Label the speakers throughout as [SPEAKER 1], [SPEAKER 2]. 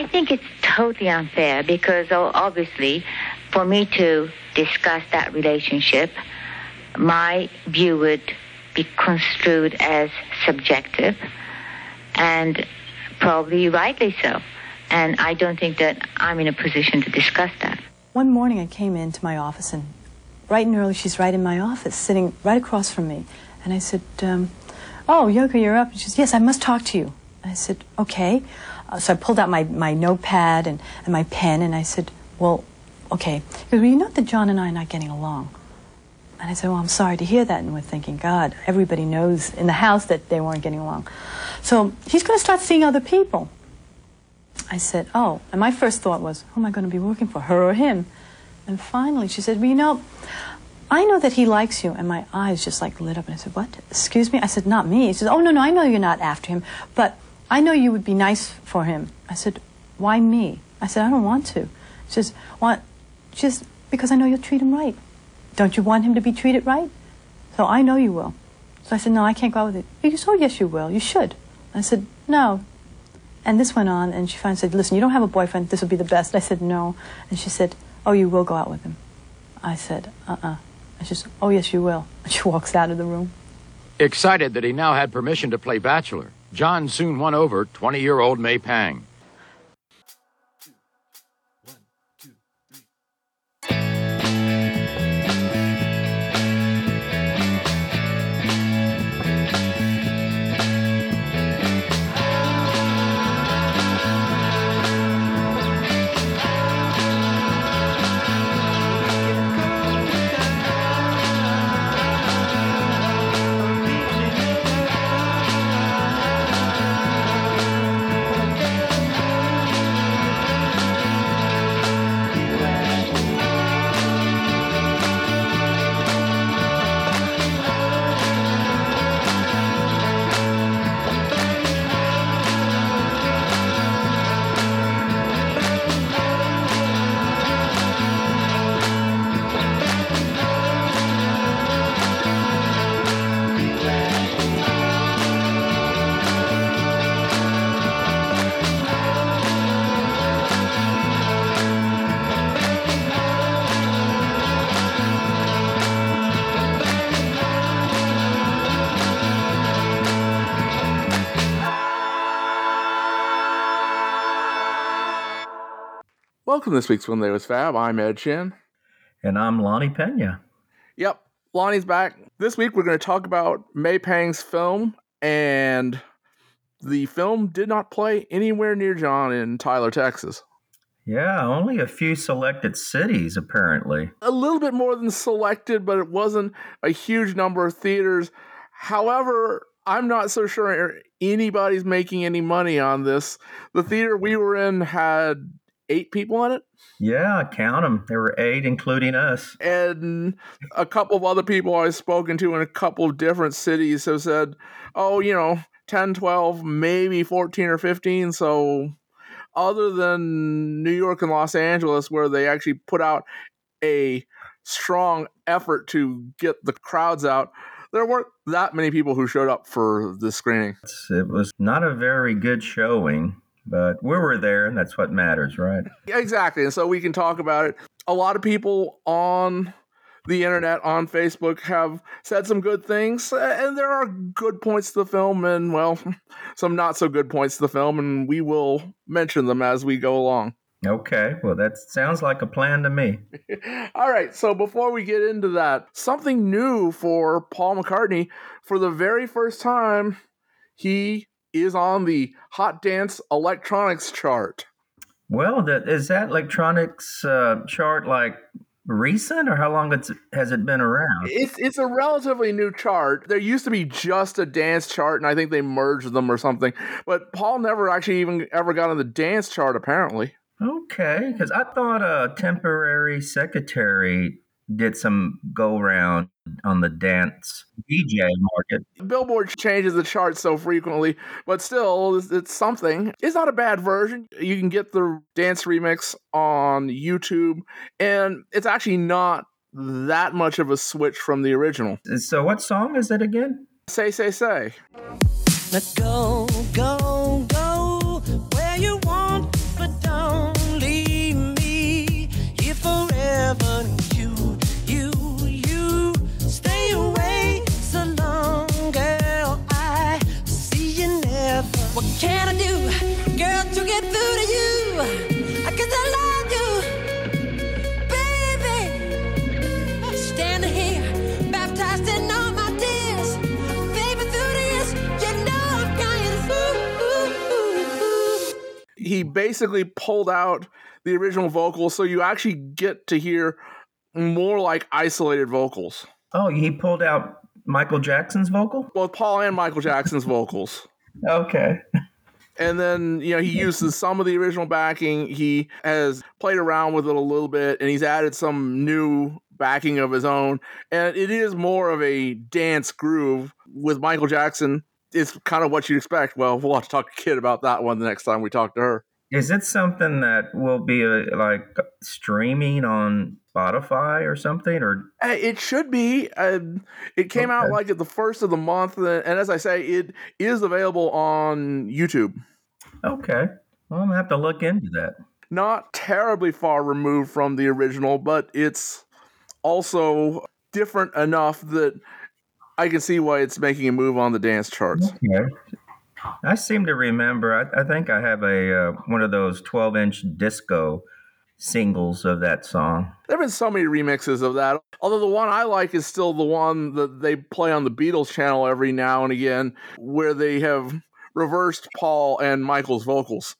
[SPEAKER 1] I think it's totally unfair because oh, obviously, for me to discuss that relationship, my view would be construed as subjective and probably rightly so. And I don't think that I'm in a position to discuss that.
[SPEAKER 2] One morning I came into my office and bright and early she's right in my office, sitting right across from me. And I said, um, Oh, Yoko, you're up. And she says, Yes, I must talk to you. I said, Okay. Uh, so I pulled out my, my notepad and, and my pen and I said, Well, okay. Because well, you know that John and I are not getting along. And I said, Well, I'm sorry to hear that. And we're thinking, God, everybody knows in the house that they weren't getting along. So he's going to start seeing other people. I said, Oh. And my first thought was, Who am I going to be working for, her or him? And finally she said, Well, you know, I know that he likes you. And my eyes just like lit up. And I said, What? Excuse me? I said, Not me. She said, Oh, no, no, I know you're not after him, but I know you would be nice for him. I said, Why me? I said, I don't want to. She says, Want, just because I know you'll treat him right. Don't you want him to be treated right? So I know you will. So I said, No, I can't go out with it. He said, Oh, yes, you will. You should. I said, No, and this went on, and she finally said, Listen, you don't have a boyfriend. This will be the best. I said, No. And she said, Oh, you will go out with him. I said, Uh uh-uh. uh she said, Oh, yes, you will. And she walks out of the room.
[SPEAKER 3] Excited that he now had permission to play Bachelor, John soon won over 20 year old May Pang.
[SPEAKER 4] Welcome to this week's When They Was Fab. I'm Ed Chin.
[SPEAKER 5] And I'm Lonnie Pena.
[SPEAKER 4] Yep, Lonnie's back. This week we're going to talk about May Pang's film, and the film did not play anywhere near John in Tyler, Texas.
[SPEAKER 5] Yeah, only a few selected cities, apparently.
[SPEAKER 4] A little bit more than selected, but it wasn't a huge number of theaters. However, I'm not so sure anybody's making any money on this. The theater we were in had eight people in it.
[SPEAKER 5] Yeah, count them. There were eight, including us.
[SPEAKER 4] And a couple of other people I've spoken to in a couple of different cities have said, oh, you know, 10, 12, maybe 14 or 15. So, other than New York and Los Angeles, where they actually put out a strong effort to get the crowds out, there weren't that many people who showed up for the screening.
[SPEAKER 5] It was not a very good showing. But we were there, and that's what matters, right?
[SPEAKER 4] Yeah, exactly. And so we can talk about it. A lot of people on the internet, on Facebook, have said some good things, uh, and there are good points to the film, and well, some not so good points to the film, and we will mention them as we go along.
[SPEAKER 5] Okay, well, that sounds like a plan to me.
[SPEAKER 4] All right, so before we get into that, something new for Paul McCartney. For the very first time, he is on the Hot Dance Electronics chart.
[SPEAKER 5] Well, that is that electronics uh, chart like recent or how long it's, has it been around?
[SPEAKER 4] It's it's a relatively new chart. There used to be just a dance chart, and I think they merged them or something. But Paul never actually even ever got on the dance chart, apparently.
[SPEAKER 5] Okay, because I thought a temporary secretary did some go round on the dance DJ market.
[SPEAKER 4] Billboard changes the charts so frequently, but still, it's, it's, something. It's not a bad version. You can get the dance remix on YouTube, and it's actually not that much of a switch from the original.
[SPEAKER 5] So, what song is it again?
[SPEAKER 4] Say, say, say.
[SPEAKER 6] Let go, go,
[SPEAKER 4] basically pulled out the original vocals so you actually get to hear more like isolated vocals.
[SPEAKER 5] Oh, he pulled out Michael Jackson's vocal?
[SPEAKER 4] both paul and michael jackson's vocals.
[SPEAKER 5] Okay.
[SPEAKER 4] and then you know he uses some of the original backing. He has played around with it a little bit and he's added some new backing of his own. And it is more of a dance groove with michael jackson. It's kind of what you'd expect. Well we'll have to talk to kid about that one the next time we talk to her
[SPEAKER 5] Is it something that will be uh, like streaming on Spotify or something? Or
[SPEAKER 4] Uh, It should be. Uh, it came out like at the first of the month, and as I say, it is available on YouTube.
[SPEAKER 5] okay, well, I'm gonna have to look into that.
[SPEAKER 4] Not terribly far removed from the original, but it's also different enough that I can see why it's making a move on the dance charts.
[SPEAKER 5] Okay. I seem to remember. I, I think I have a uh, one of those 12 inch disco singles of that song.
[SPEAKER 4] There have been so many remixes of that. Although the one I like is still the one that they play on the Beatles channel every now and again, where they have reversed Paul and Michael's vocals.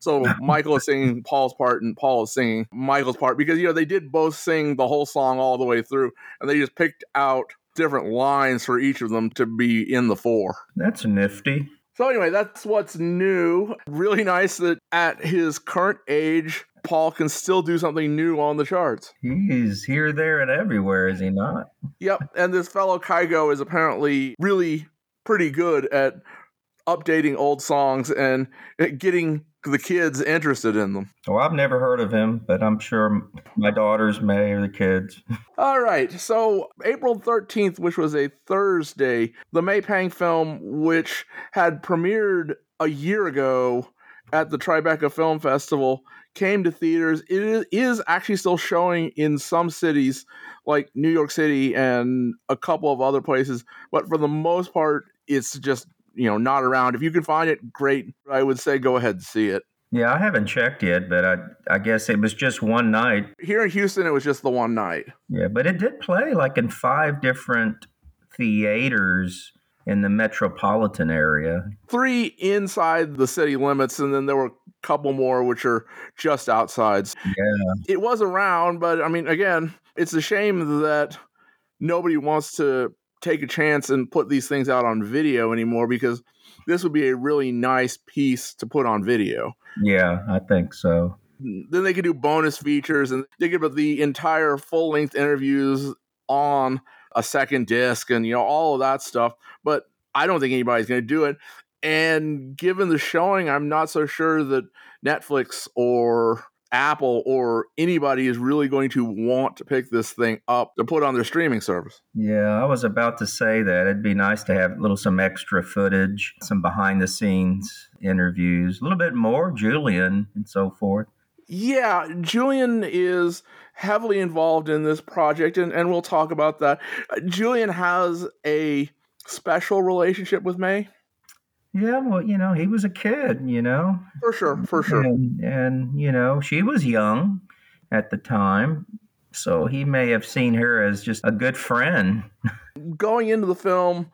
[SPEAKER 4] So Michael is singing Paul's part and Paul is singing Michael's part because you know they did both sing the whole song all the way through, and they just picked out different lines for each of them to be in the four.
[SPEAKER 5] That's nifty.
[SPEAKER 4] So anyway, that's what's new. Really nice that at his current age, Paul can still do something new on the charts.
[SPEAKER 5] He's here, there, and everywhere, is he not?
[SPEAKER 4] Yep, and this fellow Kygo is apparently really pretty good at updating old songs and getting the kids interested in them.
[SPEAKER 5] Well, I've never heard of him, but I'm sure my daughters may or the kids.
[SPEAKER 4] All right, so April 13th, which was a Thursday, the May Pang film, which had premiered a year ago at the Tribeca Film Festival, came to theaters. It is- is actually still showing in some cities like New York City and a couple of other places, but for the most part, it's just you know not around. If you can find it, great. I would say go ahead and see it.
[SPEAKER 5] Yeah, I haven't checked yet, but I I guess it was just one night.
[SPEAKER 4] Here in Houston, it was just the one night.
[SPEAKER 5] Yeah, but it did play like in five different theaters in the metropolitan area.
[SPEAKER 4] three inside the city limits, and then there were a couple more which are just outside.
[SPEAKER 5] Yeah.
[SPEAKER 4] It was around, but I mean, again, it's a shame that nobody wants to take a chance and put these things out on video anymore because this would be a really nice piece to put on video.
[SPEAKER 5] Yeah, I think so.
[SPEAKER 4] Then they could do bonus features and they could put the entire full length interviews on a second disc and you know all of that stuff. But I don't think anybody's going to do it. And given the showing, I'm not so sure that Netflix or Apple or anybody is really going to want to pick this thing up to put on their streaming service.
[SPEAKER 5] Yeah, I was about to say that. It'd be nice to have a little some extra footage, some behind the scenes interviews, a little bit more Julian and so forth.
[SPEAKER 4] Yeah, Julian is heavily involved in this project, and, and we'll talk about that. Uh, Julian has a special relationship with May,
[SPEAKER 5] Yeah, well, you know, he was a kid, you know.
[SPEAKER 4] for sure, for sure.
[SPEAKER 5] And, and you know, she was young at the time. So he may have seen her as just a good friend.
[SPEAKER 4] Going into the film,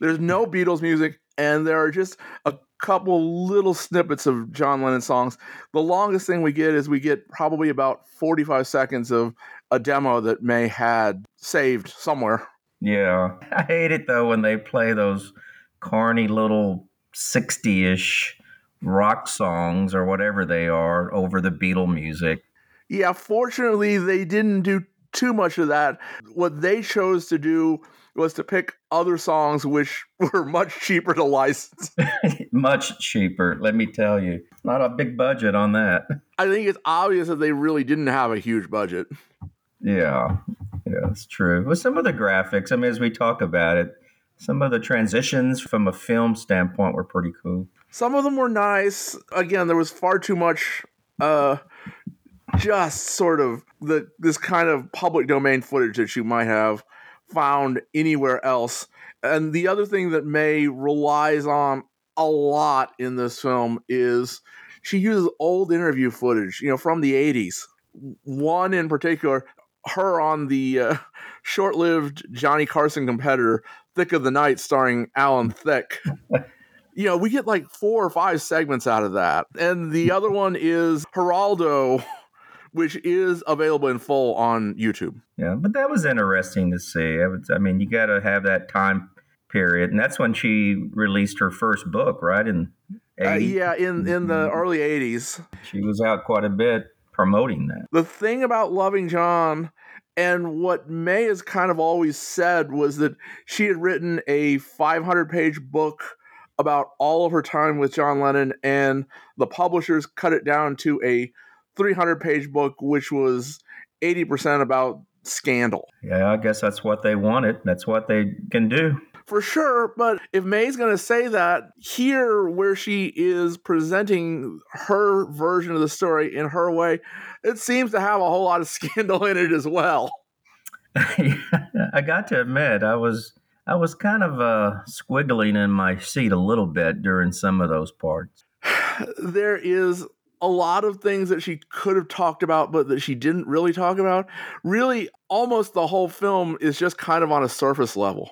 [SPEAKER 4] there's no Beatles music, and there are just a couple little snippets of John Lennon songs. The longest thing we get is we get probably about 45 seconds of a demo that May had saved somewhere.
[SPEAKER 5] Yeah. I hate it though when they play those corny little 60 ish rock songs or whatever they are over the Beatle music.
[SPEAKER 4] Yeah, fortunately, they didn't do too much of that. What they chose to do was to pick other songs which were much cheaper to license.
[SPEAKER 5] Much cheaper, let me tell you. Not a big budget on that.
[SPEAKER 4] I think it's obvious that they really didn't have a huge budget.
[SPEAKER 5] Yeah. Yeah, it's true. With some of the graphics, I mean, as we talk about it, some of the transitions from a film standpoint were pretty cool.
[SPEAKER 4] Some of them were nice. Again, there was far too much uh just sort of the this kind of public domain footage that you might have found anywhere else. And the other thing that May relies on a lot in this film is she uses old interview footage, you know, from the 80s. One in particular, her on the uh, short lived Johnny Carson competitor, Thicke of the Night, starring Alan Thicke. you know, we get like four or five segments out of that. And the other one is Geraldo, which is available in full on YouTube.
[SPEAKER 5] Yeah, but that was interesting to see. I, would, I mean, you got to have that time period, and that's when she released her first book, right? In
[SPEAKER 4] Uh, yeah, in, in the early 80s.
[SPEAKER 5] she was out quite a bit promoting that.
[SPEAKER 4] the thing about loving John and what May has kind of always said was that she had written a 500 page book about all of her time with John Lennon, and the publishers cut it down to a 300 page book, which was 80% about scandal.
[SPEAKER 5] Yeah, I guess that's what they wanted. That's what they can do.
[SPEAKER 4] For sure, but if May's going to say that, here where she is presenting her version of the story in her way, it seems to have a whole lot of scandal in it as well.
[SPEAKER 5] I got to admit, I was I was kind of uh, squiggling in my seat a little bit during some of those parts.
[SPEAKER 4] there is a lot of things that she could have talked about, but that she didn't really talk about. Really, almost the whole film is just kind of on a surface level.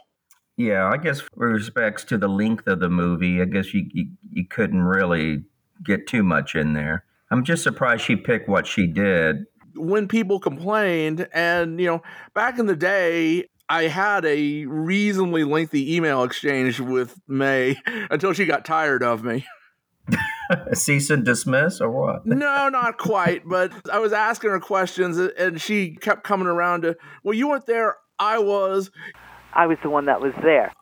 [SPEAKER 5] Yeah, I guess with respects to the length of the movie, I guess you, you you couldn't really get too much in there. I'm just surprised she picked what she did.
[SPEAKER 4] When people complained, and you know, back in the day, I had a reasonably lengthy email exchange with May until she got tired of me.
[SPEAKER 5] Cease and dismiss or what?
[SPEAKER 4] no, not quite, but I was asking her questions and she kept coming around to, well, you weren't there, I was.
[SPEAKER 7] I was the one that was there.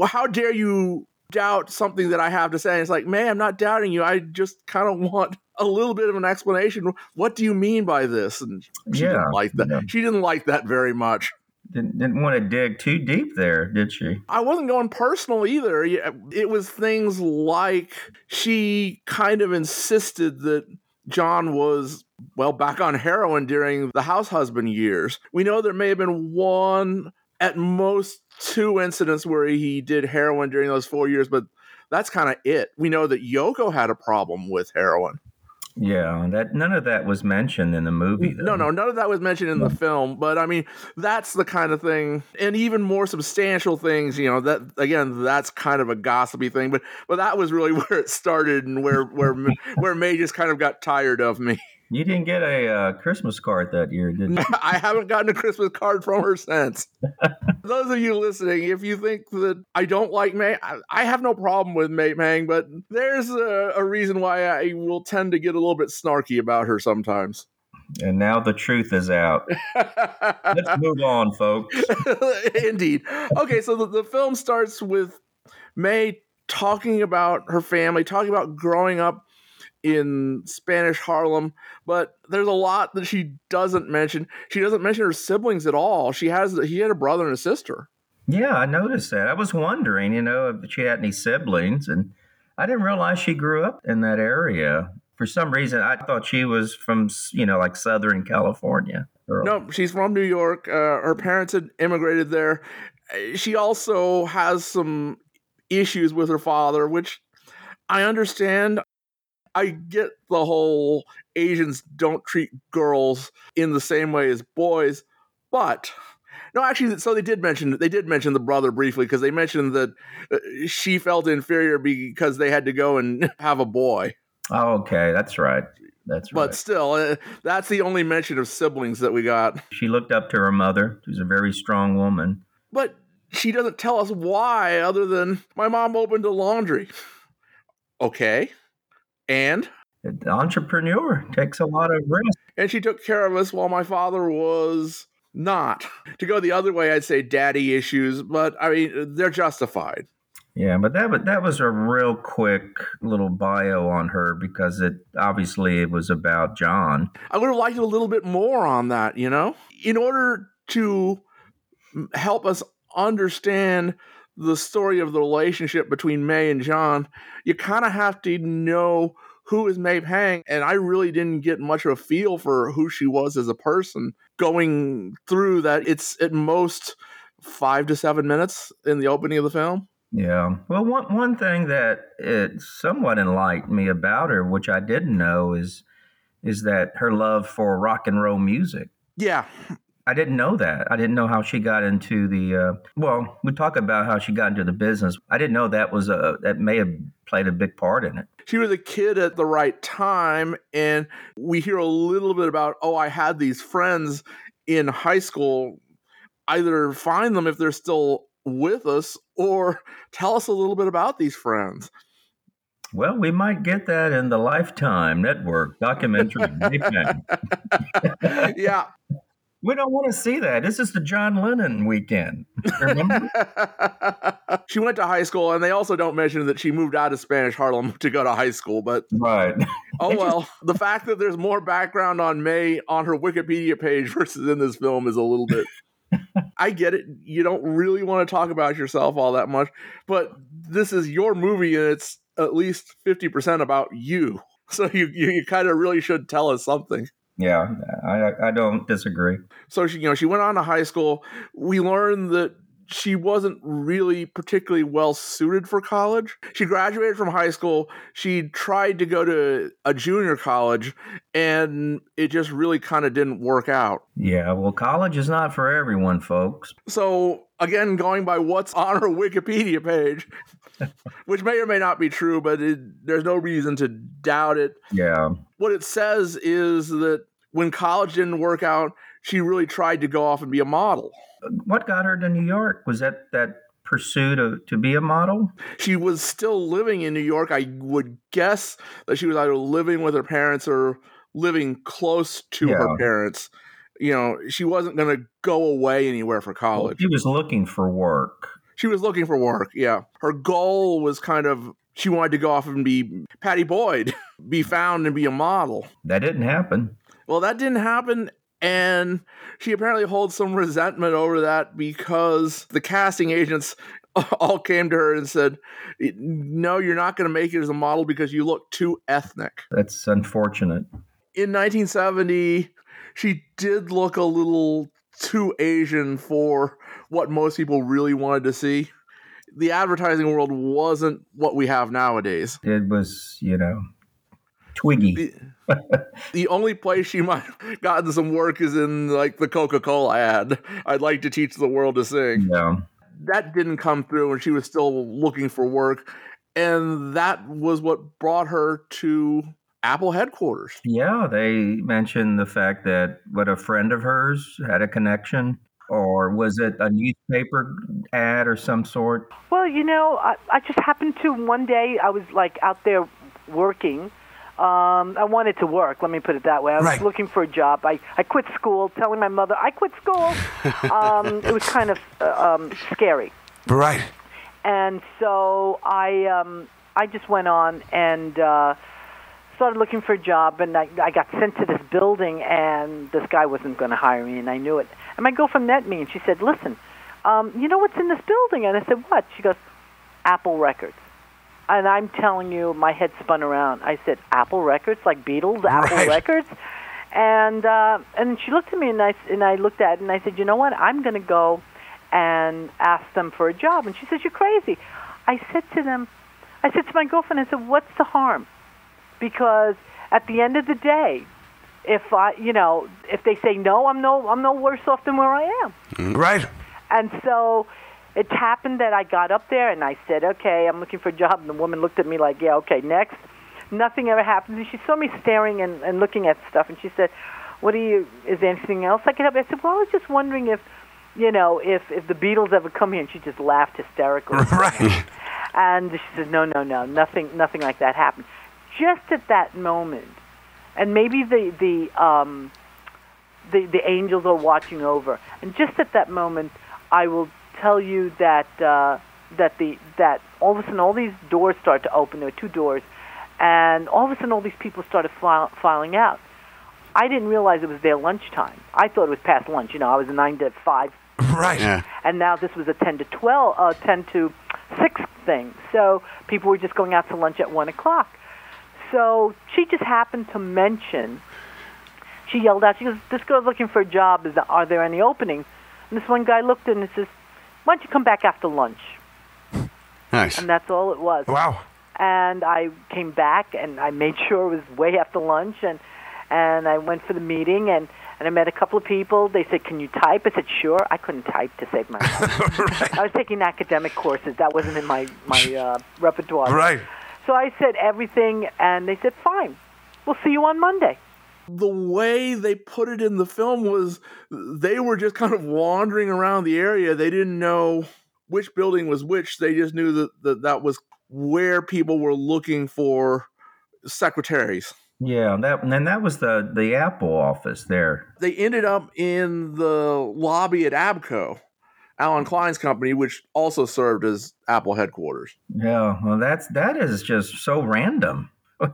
[SPEAKER 4] Uh, how dare you doubt something that I have to say? It's like, man, I'm not doubting you. I just kind of want a little bit of an explanation. What do you mean by this? And she
[SPEAKER 5] Yeah,
[SPEAKER 4] didn't like that.
[SPEAKER 5] yeah.
[SPEAKER 4] She didn't like that very much.
[SPEAKER 5] Didn't, didn't want to dig too deep there, did she?
[SPEAKER 4] I wasn't going personal either. It was things like she kind of insisted that John was, well, back on heroin during the house husband years. We know there may have been one, at most two incidents where he did heroin during those four years, but that's kind of it. We know that Yoko had a problem with heroin.
[SPEAKER 5] Yeah, that none of that was mentioned in the movie.
[SPEAKER 4] No, no, none of that was mentioned in the mm. film, but I mean, that's the kind of thing, and even more substantial things. You know, that again, that's kind of a gossipy thing, but but that was really where it started, and where where where May just kind of got tired of me.
[SPEAKER 5] You didn't get a uh, Christmas card that year, did you?
[SPEAKER 4] I haven't gotten a Christmas card from her since. Those of you listening, if you think that I don't like May, I, I have no problem with May Pang, but there's a, a reason why I will tend to get a little bit snarky about her sometimes.
[SPEAKER 5] And now the truth is out. Let's move on, folks.
[SPEAKER 4] Indeed. Okay, so the, the film starts with May talking about her family, talking about growing up in Spanish Harlem, but there's a lot that she doesn't mention. She doesn't mention her siblings at all. She has he had a brother and a sister.
[SPEAKER 5] Yeah, I noticed that. I was wondering, you know, if she had any siblings, and I didn't realize she grew up in that area. For some reason, I thought she was from, you know, like Southern California. Or-
[SPEAKER 4] No, she's from New York. Uh, her parents had immigrated there. She also has some issues with her father, which I understand. I get the whole Asians don't treat girls in the same way as boys, but no, actually, so they did mention they did mention the brother briefly because they mentioned that uh, she felt inferior because they had to go and have a boy.
[SPEAKER 5] Oh, okay, that's right. That's right.
[SPEAKER 4] But still, uh, that's the only mention of siblings that we got.
[SPEAKER 5] She looked up to her mother, who's a very strong woman.
[SPEAKER 4] But she doesn't tell us why, other than my mom opened a laundry. Okay. And?
[SPEAKER 5] The entrepreneur takes a lot of risk.
[SPEAKER 4] And she took care of us while my father was not. To go the other way, I'd say daddy issues, but I mean, they're justified.
[SPEAKER 5] Yeah, but that was that was a real quick little bio on her because it obviously it was about John.
[SPEAKER 4] I would have liked a little bit more on that, you know? In order to help us understand the story of the relationship between May and John, you kind of have to know who is May Pang. And I really didn't get much of a feel for who she was as a person going through that. It's at most five to seven minutes in the opening of the film.
[SPEAKER 5] Yeah. Well, one one thing that it somewhat enlightened me about her, which I didn't know, is is that her love for rock and roll music.
[SPEAKER 4] Yeah,
[SPEAKER 5] I didn't know that. I didn't know how she got into the. Uh, well, we talk about how she got into the business. I didn't know that was a that may have played a big part in it.
[SPEAKER 4] she was a kid at the right time and we hear a little bit about oh i had these friends in high school either find them if they're still with us or tell us a little bit about these friends
[SPEAKER 5] Well, we might get that in the Lifetime Network documentary.
[SPEAKER 4] Yeah
[SPEAKER 5] we don't want to see that. This is the John Lennon weekend. Remember?
[SPEAKER 4] she went to high school and they also don't mention that she moved out of spanish harlem to go to high school but
[SPEAKER 5] right.
[SPEAKER 4] oh well the fact that there's more background on may on her wikipedia page versus in this film is a little bit I get it. You don't really want to talk about yourself all that much, but this is your movie and it's at least 50% about you. So you, you, you kind of really should tell us something.
[SPEAKER 5] Yeah, I, I don't disagree.
[SPEAKER 4] So she, you know, she went on to high school. We learned that she wasn't really particularly well suited for college. She graduated from high school. She tried to go to a junior college, and it just really kind of didn't work out.
[SPEAKER 5] Yeah, well, college is not for everyone, folks.
[SPEAKER 4] So again, going by what's on her Wikipedia page, which may or may not be true, but it, there's no reason to doubt it.
[SPEAKER 5] Yeah.
[SPEAKER 4] What it says is that when college didn't work out, she really tried to go off and be a model.
[SPEAKER 5] What got her to New York? Was that that pursuit of to be a model?
[SPEAKER 4] She was still living in New York. I would guess that she was either living with her parents or living close to her parents. You know, she wasn't going to go away anywhere for college.
[SPEAKER 5] She was looking for work.
[SPEAKER 4] She was looking for work. Yeah. Her goal was kind of she wanted to go off and be Pattie Boyd, be found and be a model.
[SPEAKER 5] That didn't happen.
[SPEAKER 4] Well, that didn't happen. And she apparently holds some resentment over that because the casting agents all came to her and said, No, you're not going to make it as a model because you look too ethnic.
[SPEAKER 5] That's unfortunate.
[SPEAKER 4] In 1970, she did look a little too Asian for what most people really wanted to see. The advertising world wasn't what we have nowadays.
[SPEAKER 5] It was, you know, twiggy.
[SPEAKER 4] The, the only place she might have gotten some work is in like the Coca-Cola ad. I'd like to teach the world to sing.
[SPEAKER 5] Yeah.
[SPEAKER 4] That didn't come through and she was still looking for work. And that was what brought her to Apple headquarters.
[SPEAKER 5] Yeah, they mentioned the fact that what a friend of hers had a connection, or was it a newspaper ad or some sort?
[SPEAKER 7] Well, you know, I, I just happened to one day I was like out there working. Um, I wanted to work. Let me put it that way. I was
[SPEAKER 8] Right.
[SPEAKER 7] looking for a job. I, I quit school, telling my mother I quit school. um, it was kind of uh, um, scary,
[SPEAKER 8] Right.
[SPEAKER 7] and so I um, I just went on and uh, started looking for a job. And I, I got sent to this building, and this guy wasn't going to hire me, and I knew it. And my girlfriend met me, and she said, "Listen, um, you know what's in this building?" And I said, "What?" She goes, "Apple Records." And I'm telling you, my head spun around. I said, "Apple Records, like Beatles, Apple
[SPEAKER 8] Right.
[SPEAKER 7] Records." And uh, and she looked at me, and I and I looked at it, and I said, "You know what? I'm going to go and ask them for a job." And she says, "You're crazy." I said to them, I said to my girlfriend, I said, "What's the harm?" Because at the end of the day, if I, you know, if they say no, I'm no, I'm no worse off than where I am. Mm-hmm.
[SPEAKER 8] Right.
[SPEAKER 7] And so it happened that I got up there and I said, okay, I'm looking for a job. And the woman looked at me like, yeah, okay, next. Nothing ever happened. And she saw me staring and, and looking at stuff. And she said, what do you, is there anything else I can help? I said, well, I was just wondering if, you know, if, if the Beatles ever come here. And she just laughed hysterically.
[SPEAKER 8] Right.
[SPEAKER 7] And she said, "No, no, no, nothing, nothing like that happened." Just at that moment, and maybe the the um, the the angels are watching over. And just at that moment, I will tell you that uh, that the that all of a sudden all these doors start to open. There were two doors, and all of a sudden all these people started file, filing out. I didn't realize it was their lunchtime. I thought it was past lunch. You know, I was a nine to five
[SPEAKER 8] Right.
[SPEAKER 9] Yeah.
[SPEAKER 7] and now this was a 10 to 12, uh, 10 to 6 thing. So people were just going out to lunch at 1 o'clock. So she just happened to mention, she yelled out, she goes, this girl's looking for a job. Is there, are there any openings? And this one guy looked at and says, why don't you come back after lunch?
[SPEAKER 8] Nice.
[SPEAKER 7] and that's all it was.
[SPEAKER 8] Wow.
[SPEAKER 7] And I came back and I made sure it was way after lunch and and I went for the meeting and and I met a couple of people. They said, "Can you type?" I said, "Sure." I couldn't type to save my life. I was taking academic courses. That wasn't in my my uh, repertoire.
[SPEAKER 8] Right.
[SPEAKER 7] So I said everything, and they said, "Fine, we'll see you on Monday."
[SPEAKER 4] the way they put it in the film was they were just kind of wandering around the area. They didn't know which building was which. They just knew that that, that was where people were looking for secretaries.
[SPEAKER 5] Yeah, that and that was the the Apple office there.
[SPEAKER 4] They ended up in the lobby at ABKCO, Allen Klein's company, which also served as Apple headquarters.
[SPEAKER 5] Yeah, well, that's that is just so random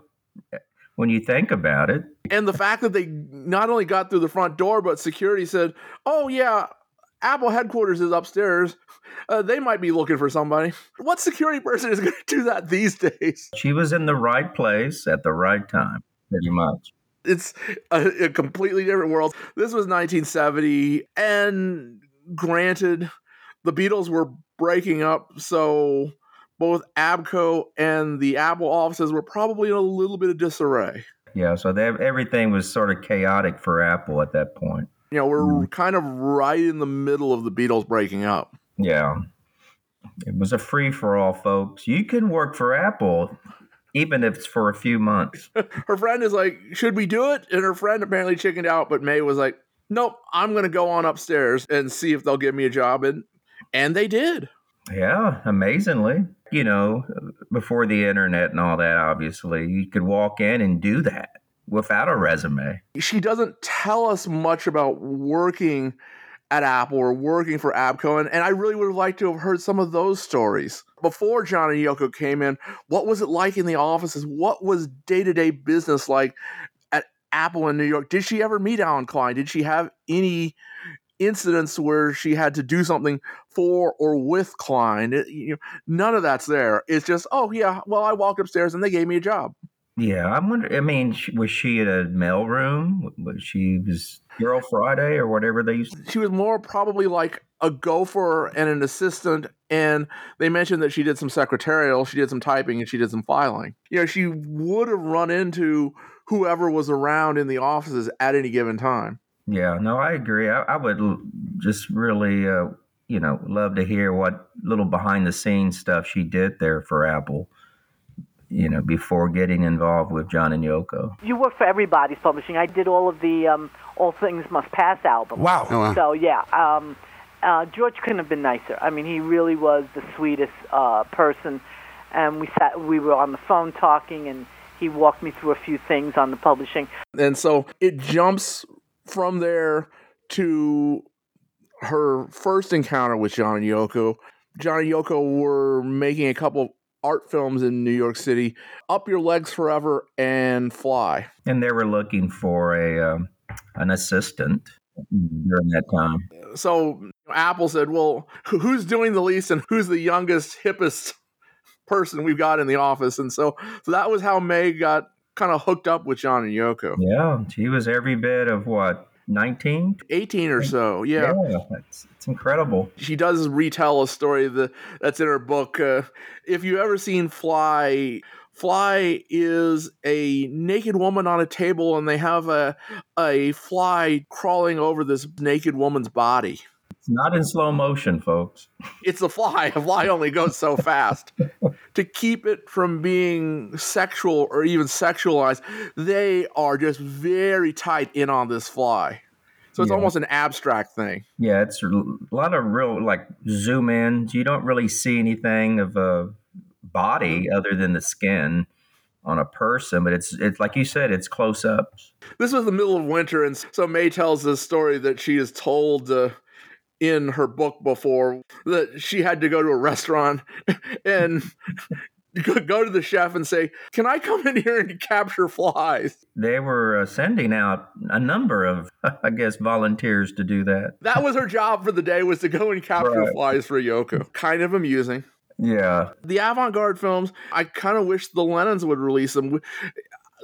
[SPEAKER 5] when you think about it.
[SPEAKER 4] And the fact that they not only got through the front door, but security said, "Oh yeah, Apple headquarters is upstairs. Uh, they might be looking for somebody." What security person is going to do that these days?
[SPEAKER 5] She was in the right place at the right time, pretty much.
[SPEAKER 4] It's a, a completely different world. This was 1970, and granted, the Beatles were breaking up, so both ABKCO and the Apple offices were probably in a little bit of disarray.
[SPEAKER 5] Yeah, so they, everything was sort of chaotic for Apple at that point.
[SPEAKER 4] You know, we're mm-hmm. kind of right in the middle of the Beatles breaking up.
[SPEAKER 5] Yeah. It was a free for all, folks. You can work for Apple even if it's for a few months.
[SPEAKER 4] her friend is like, "Should we do it?" And her friend apparently chickened out, but May was like, "Nope, I'm going to go on upstairs and see if they'll give me a job." And and they did.
[SPEAKER 5] Yeah, amazingly. You know, before the internet and all that, obviously, you could walk in and do that without a resume.
[SPEAKER 4] She doesn't tell us much about working at Apple or working for ABKCO, and, and I really would have liked to have heard some of those stories. Before John and Yoko came in, what was it like in the offices? What was day to day business like Apple in New York? Did she ever meet Allen Klein? Did she have any incidents where she had to do something for or with Klein? It- you know, none of that's there. It's just, oh, yeah, well, I walked upstairs and they gave me a job.
[SPEAKER 5] Yeah, I'm wondering. I mean, was she in a mailroom? Was she was Girl Friday or whatever they used?
[SPEAKER 4] she was more probably like a gopher and an assistant and they mentioned that she did some secretarial she did some typing and she did some filing you know she would have run into whoever was around in the offices at any given time
[SPEAKER 5] Yeah, no, I agree. I, I would l- just really, uh, you know, love to hear what little behind the scenes stuff she did there for Apple. You know, before getting involved with John and Yoko.
[SPEAKER 7] You work for Everybody's Publishing. I did all of the um, All Things Must Pass album.
[SPEAKER 8] Wow.
[SPEAKER 9] Oh, wow.
[SPEAKER 7] So yeah, um, uh, George couldn't have been nicer. I mean, he really was the sweetest uh, person, and we sat, we were on the phone talking, and he walked me through a few things on the publishing.
[SPEAKER 4] and so it jumps from there to her first encounter with john and yoko john and yoko were making a couple art films in new york city up your legs forever and fly
[SPEAKER 5] And they were looking for a um, an assistant during that time.
[SPEAKER 4] so Apple said, "Well, who's doing the least and who's the youngest, hippest person we've got in the office?" And so, so that was how May got kind of hooked up with John and Yoko.
[SPEAKER 5] Yeah, she was every bit of what nineteen.
[SPEAKER 4] Eighteen or so, yeah.
[SPEAKER 5] that's it's incredible.
[SPEAKER 4] She does retell a story that that's in her book. Uh, if you ever seen Fly. Fly is a naked woman on a table, and they have a a fly crawling over this naked woman's body.
[SPEAKER 5] It's not in slow motion, folks.
[SPEAKER 4] it's a fly. A fly only goes so fast. to keep it from being sexual or even sexualized, they are just very tight in on this fly. So it's
[SPEAKER 5] Yeah.
[SPEAKER 4] almost an abstract thing.
[SPEAKER 5] Yeah, it's a lot of real like zoom ins. You don't really see anything of a body other than the skin on a person, but it's it's like you said, it's close ups.
[SPEAKER 4] This was the middle of winter, and so May tells this story that she is told uh, in her book before that she had to go to a restaurant and go to the chef and say, "Can I come in here and capture flies?"
[SPEAKER 5] They were uh, sending out a number of, I guess, volunteers to do that.
[SPEAKER 4] That was her job for the day was to go and capture
[SPEAKER 5] Right.
[SPEAKER 4] flies for Yoko. Kind of amusing.
[SPEAKER 5] Yeah,
[SPEAKER 4] The avant-garde films, I kind of wish the Lennons would release them.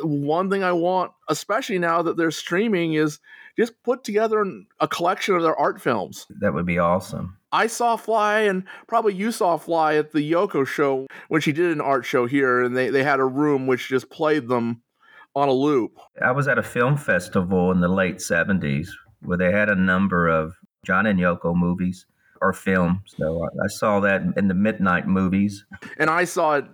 [SPEAKER 4] One thing I want, especially now that they're streaming, is just put together a collection of their art films.
[SPEAKER 5] that would be awesome.
[SPEAKER 4] I saw Fly, and probably you saw Fly at the Yoko show when she did an art show here, and they, they had a room which just played them on a loop.
[SPEAKER 5] I was at a film festival in the late 70s where they had a number of John and Yoko movies or films. So I, I saw that in the midnight movies.
[SPEAKER 4] And I saw it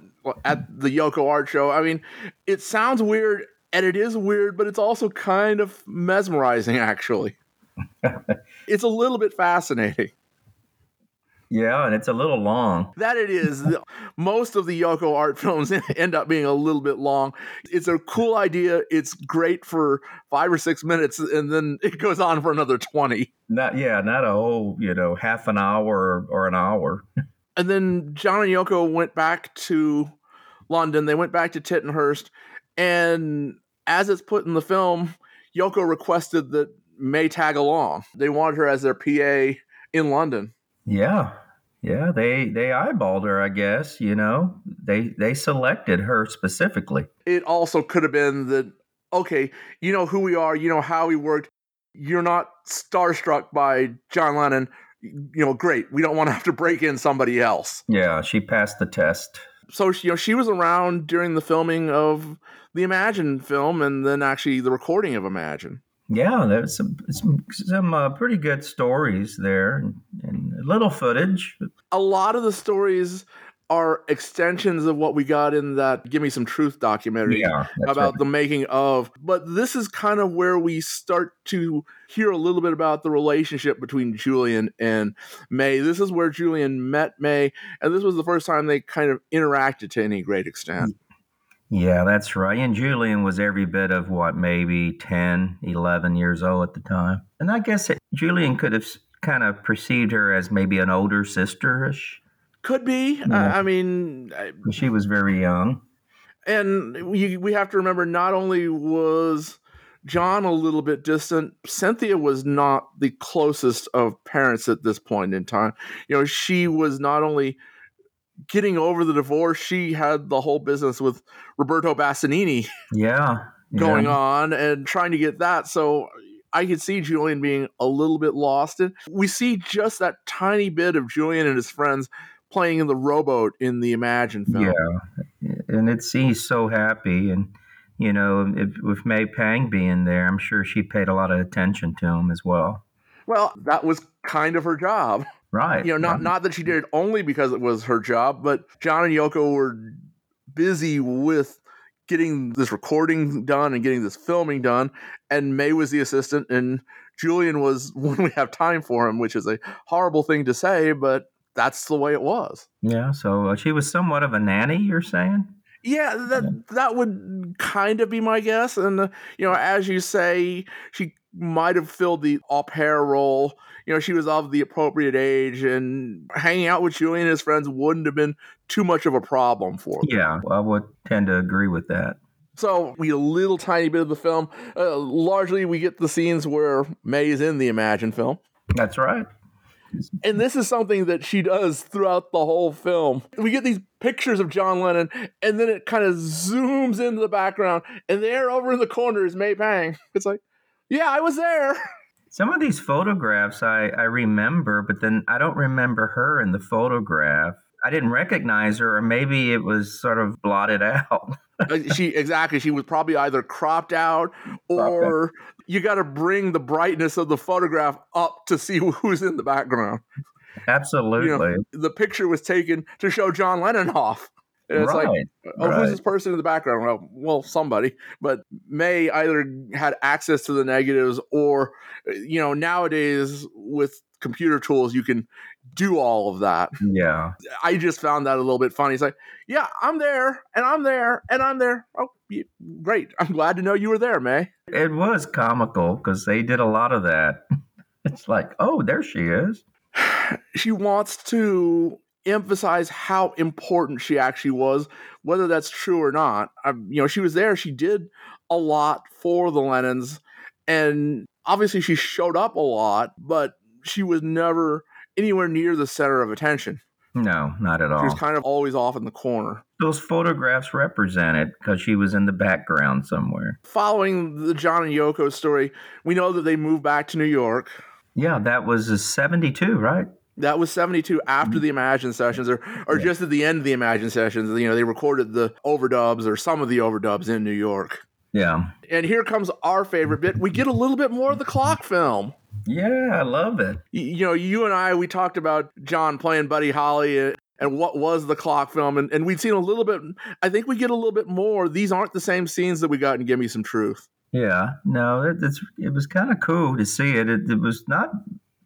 [SPEAKER 4] at the Yoko art show. I mean, it sounds weird, and it is weird, but it's also kind of mesmerizing, actually. it's a little bit fascinating.
[SPEAKER 5] Yeah, and it's a little long.
[SPEAKER 4] That it is. Most of the Yoko art films end up being a little bit long. It's a cool idea. It's great for five or six minutes, and then it goes on for another 20.
[SPEAKER 5] Not yeah, not a whole, you know, half an hour or an hour.
[SPEAKER 4] And then John and Yoko went back to London. They went back to Tittenhurst. And as it's put in the film, Yoko requested that May tag along. They wanted her as their PA in London.
[SPEAKER 5] Yeah. Yeah, they they eyeballed her, I guess, you know. They they selected her specifically.
[SPEAKER 4] it also could have been that okay you know who we are you know how we worked you're not starstruck by john lennon you know great we don't want to have to break in somebody else
[SPEAKER 5] Yeah, she passed the test.
[SPEAKER 4] so you know she was around during the filming of the imagine film and then actually the recording of imagine
[SPEAKER 5] Yeah, there's some some, some uh, pretty good stories there and, and little footage.
[SPEAKER 4] a lot of the stories are extensions of what we got in that give me some truth documentary
[SPEAKER 5] Yeah,
[SPEAKER 4] about
[SPEAKER 5] right.
[SPEAKER 4] the making of. But this is kind of where we start to hear a little bit about the relationship between Julian and May. This is where Julian met May, and this was the first time they kind of interacted to any great extent.
[SPEAKER 5] Yeah, that's right. And Julian was every bit of what, maybe 10, 11 years old at the time. And I guess it, Julian could have kind of perceived her as maybe an older sister-ish.
[SPEAKER 4] Could be. I, I mean, I-
[SPEAKER 5] She was very young.
[SPEAKER 4] and we we have to remember not only was John a little bit distant, Cynthia was not the closest of parents at this point in time. You know, she was not only getting over the divorce, she had the whole business with Roberto Bassanini
[SPEAKER 5] Yeah.
[SPEAKER 4] going
[SPEAKER 5] yeah.
[SPEAKER 4] on and trying to get that. So I could see Julian being a little bit lost. And we see just that tiny bit of Julian and his friends playing in the rowboat in the Imagine film.
[SPEAKER 5] Yeah. And it's he's so happy. And, you know, if, with May Pang being there, I'm sure she paid a lot of attention to him as well.
[SPEAKER 4] Well, that was kind of her job.
[SPEAKER 5] Right.
[SPEAKER 4] You know, not not that she did it only because it was her job, but John and Yoko were busy with getting this recording done and getting this filming done, and May was the assistant, and Julian was when we have time for him, which is a horrible thing to say, but that's the way it was.
[SPEAKER 5] Yeah. So uh, she was somewhat of a nanny, you're saying?
[SPEAKER 4] Yeah, that that would kind of be my guess, and uh, you know, as you say, she might have filled the au pair role. You know, she was of the appropriate age, and hanging out with Julian and his friends wouldn't have been too much of a problem for them.
[SPEAKER 5] Yeah. I would tend to agree with that.
[SPEAKER 4] So we get a little tiny bit of the film. Uh, largely, we get the scenes where May is in the Imagine film.
[SPEAKER 5] That's right.
[SPEAKER 4] And this is something that she does throughout the whole film. We get these pictures of John Lennon, and then it kind of zooms into the background, and there over in the corner is May Pang. It's like, yeah, I was there.
[SPEAKER 5] Some of these photographs I, I remember, but then I don't remember her in the photograph. I didn't recognize her, or maybe it was sort of blotted out.
[SPEAKER 4] Uh, she exactly. She was probably either cropped out, or you got to bring the brightness of the photograph up to see who's in the background.
[SPEAKER 5] Absolutely.
[SPEAKER 4] The picture was taken to show John Lennon off. And it's like.
[SPEAKER 5] Uh,
[SPEAKER 4] oh,
[SPEAKER 5] right.
[SPEAKER 4] who's this person in the background? Well, well, somebody. But May either had access to the negatives, or uh, you know, nowadays with computer tools, you can do all of that.
[SPEAKER 5] yeah.
[SPEAKER 4] I just found that a little bit funny. It's like, yeah, I'm there, and I'm there, and I'm there. Oh, great! I'm glad to know you were there, May.
[SPEAKER 5] It was comical because they did a lot of that. It's like, oh, there she is.
[SPEAKER 4] She wants to emphasize how important she actually was, whether that's true or not. Um, you know, she was there. She did a lot for the Lennons, and obviously she showed up a lot, but she was never anywhere near the center of attention.
[SPEAKER 5] No, not at all.
[SPEAKER 4] She was kind of always off in the corner.
[SPEAKER 5] Those photographs represent it because she was in the background somewhere.
[SPEAKER 4] Following the John and Yoko story, we know that they moved back to New York.
[SPEAKER 5] Yeah, that was 72, right?
[SPEAKER 4] That was 72 after mm-hmm. the Imagine sessions, or, or just at the end of the Imagine sessions. You know, they recorded the overdubs or some of the overdubs in New York.
[SPEAKER 5] Yeah.
[SPEAKER 4] And here comes our favorite bit. We get a little bit more of the clock film.
[SPEAKER 5] Yeah, I love it.
[SPEAKER 4] Y- You know, you and I, we talked about John playing Buddy Holly and what was the clock film, and, and we'd seen a little bit. I think we get a little bit more. These aren't the same scenes that we got in Give Me Some Truth.
[SPEAKER 5] Yeah. No, it, it's it was kind of cool to see it. it. It was not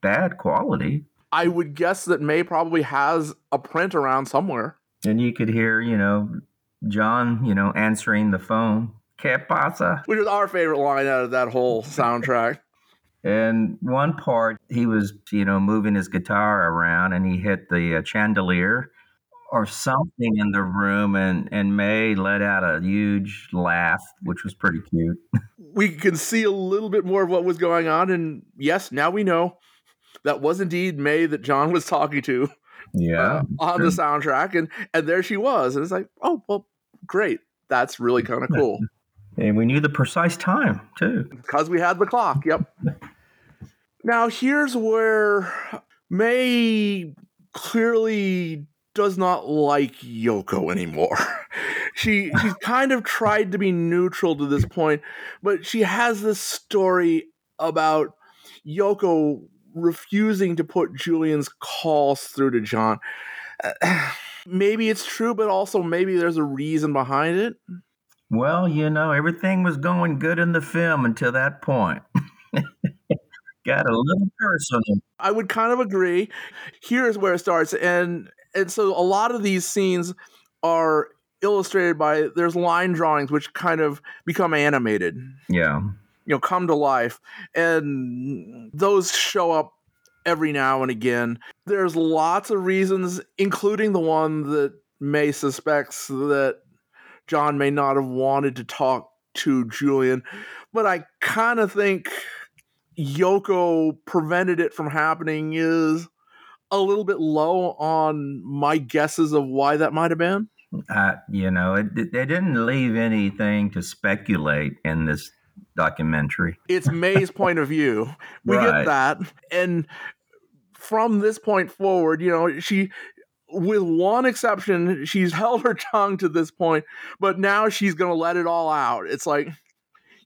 [SPEAKER 5] bad quality.
[SPEAKER 4] I would guess that May probably has a print around somewhere.
[SPEAKER 5] And you could hear, you know, John, you know, answering the phone. Que pasa?
[SPEAKER 4] which is our favorite line out of that whole soundtrack.
[SPEAKER 5] And one part, he was, you know, moving his guitar around and he hit the uh, chandelier or something in the room, and, and May let out a huge laugh, which was pretty cute.
[SPEAKER 4] we can see a little bit more of what was going on, and yes, now we know that was indeed May that John was talking to
[SPEAKER 5] Yeah.
[SPEAKER 4] uh, on the soundtrack, and and there she was, and it's like, oh well, great, that's really kind of cool
[SPEAKER 5] And we knew the precise time, too.
[SPEAKER 4] because we had the clock. Yep. Now here's where May clearly does not like Yoko anymore. she she's kind of tried to be neutral to this point, but she has this story about Yoko refusing to put Julian's calls through to John. Uh, maybe it's true, but also maybe there's a reason behind it.
[SPEAKER 5] Well, you know, everything was going good in the film until that point. Got a little personal.
[SPEAKER 4] I would kind of agree. Here's where it starts, and and so a lot of these scenes are illustrated by there's line drawings which kind of become animated,
[SPEAKER 5] Yeah.
[SPEAKER 4] You know, come to life, and those show up every now and again. There's lots of reasons, including the one that May suspects that John may not have wanted to talk to Julian, but I kind of think Yoko prevented it from happening is a little bit low on my guesses of why that might have been.
[SPEAKER 5] Uh, you know, it, they didn't leave anything to speculate in this documentary.
[SPEAKER 4] It's May's point of view. We get that. And from this point forward, you know, she with one exception, she's held her tongue to this point, but now she's going to let it all out. It's like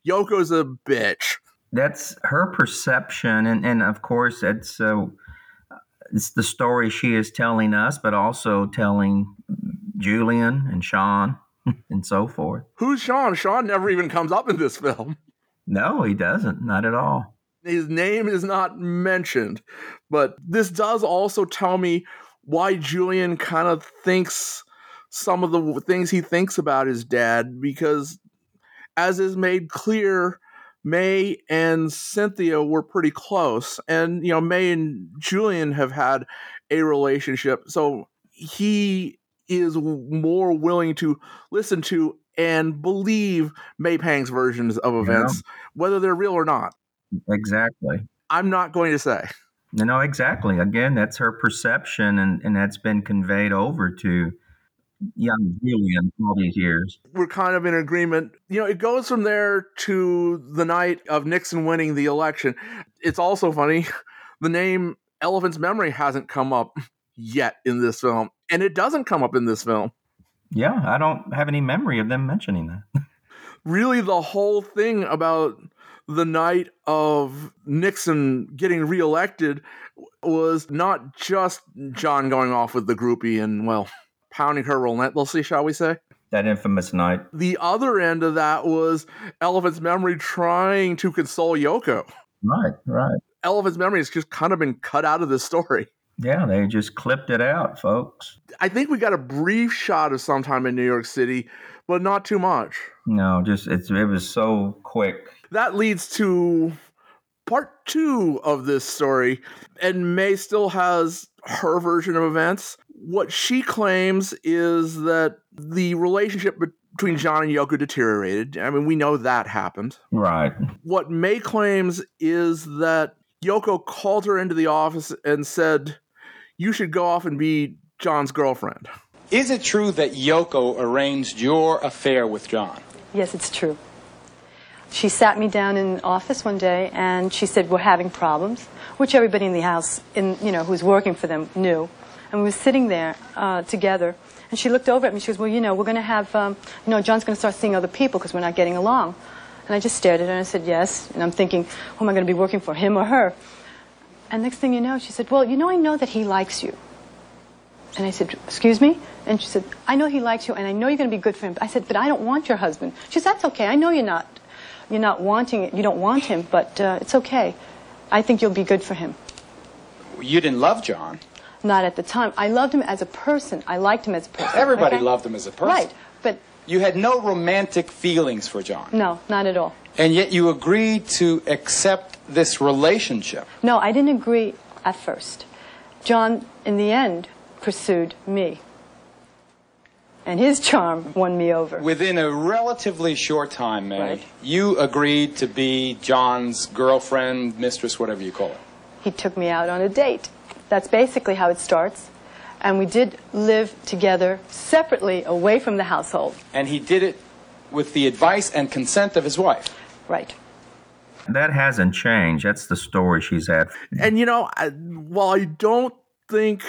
[SPEAKER 4] Yoko's a bitch.
[SPEAKER 5] That's her perception, and, and of course, it's uh, it's the story she is telling us, but also telling Julian and Sean and so forth.
[SPEAKER 4] Who's Sean? Sean never even comes up in this film.
[SPEAKER 5] No, he doesn't, not at all.
[SPEAKER 4] His name is not mentioned, but this does also tell me why Julian kind of thinks some of the things he thinks about his dad, because as is made clear, May and Cynthia were pretty close. And, you know, May and Julian have had a relationship. So he is more willing to listen to and believe May Pang's versions of events, whether they're real or not.
[SPEAKER 5] Exactly.
[SPEAKER 4] I'm not going to say.
[SPEAKER 5] You know, exactly. Again, that's her perception, and, and that's been conveyed over to young Julian all these years.
[SPEAKER 4] We're kind of in agreement. You know, it goes from there to the night of Nixon winning the election. It's also funny, the name Elephant's Memory hasn't come up yet in this film, and it doesn't come up in this film.
[SPEAKER 5] Yeah, I don't have any memory of them mentioning that.
[SPEAKER 4] Really, the whole thing about the night of Nixon getting reelected was not just John going off with the groupie and, well, pounding her relentlessly, shall we say?
[SPEAKER 5] That infamous night.
[SPEAKER 4] the other end of that was Elephant's memory trying to console Yoko.
[SPEAKER 5] Right, right.
[SPEAKER 4] Elephant's memory has just kind of been cut out of the story.
[SPEAKER 5] Yeah, they just clipped it out, folks.
[SPEAKER 4] I think we got a brief shot of sometime in New York City, but not too much.
[SPEAKER 5] No, just it's it was so quick.
[SPEAKER 4] That leads to part two of this story, and May still has her version of events. What she claims is that the relationship between John and Yoko deteriorated. I mean, we know that happened.
[SPEAKER 5] Right.
[SPEAKER 4] what May claims is that Yoko called her into the office and said, You should go off and be John's girlfriend.
[SPEAKER 8] Is it true that Yoko arranged your affair with John?
[SPEAKER 2] Yes, it's true. she sat me down in the office one day and she said, We're having problems, which everybody in the house, in, you know, who was working for them knew. And we were sitting there uh, together. And she looked over at me. She goes, Well, you know, we're going to have, um, you know, John's going to start seeing other people because we're not getting along. And I just stared at her and I said, Yes. And I'm thinking, Who am I going to be working for, him or her? And next thing you know, she said, Well, you know, I know that he likes you. And I said, Excuse me? And she said, I know he likes you and I know you're going to be good for him. I said, But I don't want your husband. She said, That's okay. I know you're not. You're not wanting it. You don't want him, but uh, it's okay. I think you'll be good for him.
[SPEAKER 8] You didn't love John.
[SPEAKER 2] Not at the time. I loved him as a person. I liked him as a person.
[SPEAKER 8] Everybody
[SPEAKER 2] okay?
[SPEAKER 8] loved him as a person.
[SPEAKER 2] Right, but
[SPEAKER 8] You had no romantic feelings for John.
[SPEAKER 2] no, not at all.
[SPEAKER 8] And yet you agreed to accept this relationship.
[SPEAKER 2] No, I didn't agree at first. John, in the end, pursued me. And his charm won me over.
[SPEAKER 8] Within a relatively short time, May,
[SPEAKER 2] Right.
[SPEAKER 8] you agreed to be John's girlfriend, mistress, whatever you call it.
[SPEAKER 2] He took me out on a date. That's basically how it starts. And we did live together separately away from the household.
[SPEAKER 8] And he did it with the advice and consent of his wife.
[SPEAKER 2] Right.
[SPEAKER 5] That hasn't changed. That's the story she's had.
[SPEAKER 4] And you know, I, while I don't think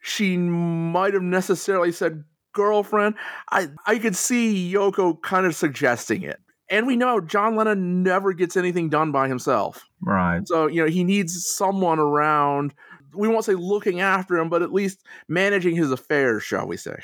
[SPEAKER 4] she might have necessarily said girlfriend, I I could see Yoko kind of suggesting it. And we know John Lennon never gets anything done by himself.
[SPEAKER 5] Right.
[SPEAKER 4] So, you know, he needs someone around. We won't say looking after him, but at least managing his affairs, shall we say.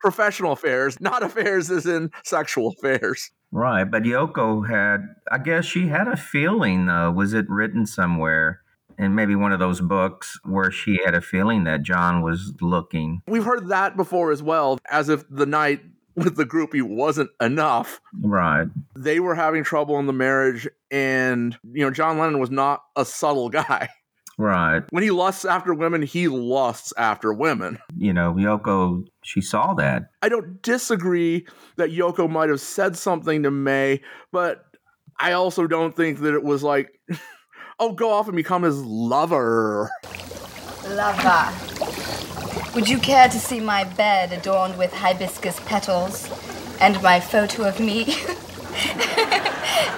[SPEAKER 4] Professional affairs, not affairs as in sexual affairs.
[SPEAKER 5] Right. But Yoko had, I guess she had a feeling, though. Was it written somewhere in maybe one of those books where she had a feeling that John was looking?
[SPEAKER 4] We've heard that before as well, as if the night with the groupie wasn't enough.
[SPEAKER 5] Right.
[SPEAKER 4] They were having trouble in the marriage, and, you know, John Lennon was not a subtle guy.
[SPEAKER 5] Right.
[SPEAKER 4] When he lusts after women, he lusts after women.
[SPEAKER 5] You know, Yoko, she saw that.
[SPEAKER 4] I don't disagree that Yoko might have said something to May, but I also don't think that it was like, oh, go off and become his lover.
[SPEAKER 9] Lover. Would you care to see my bed adorned with hibiscus petals and my photo of me?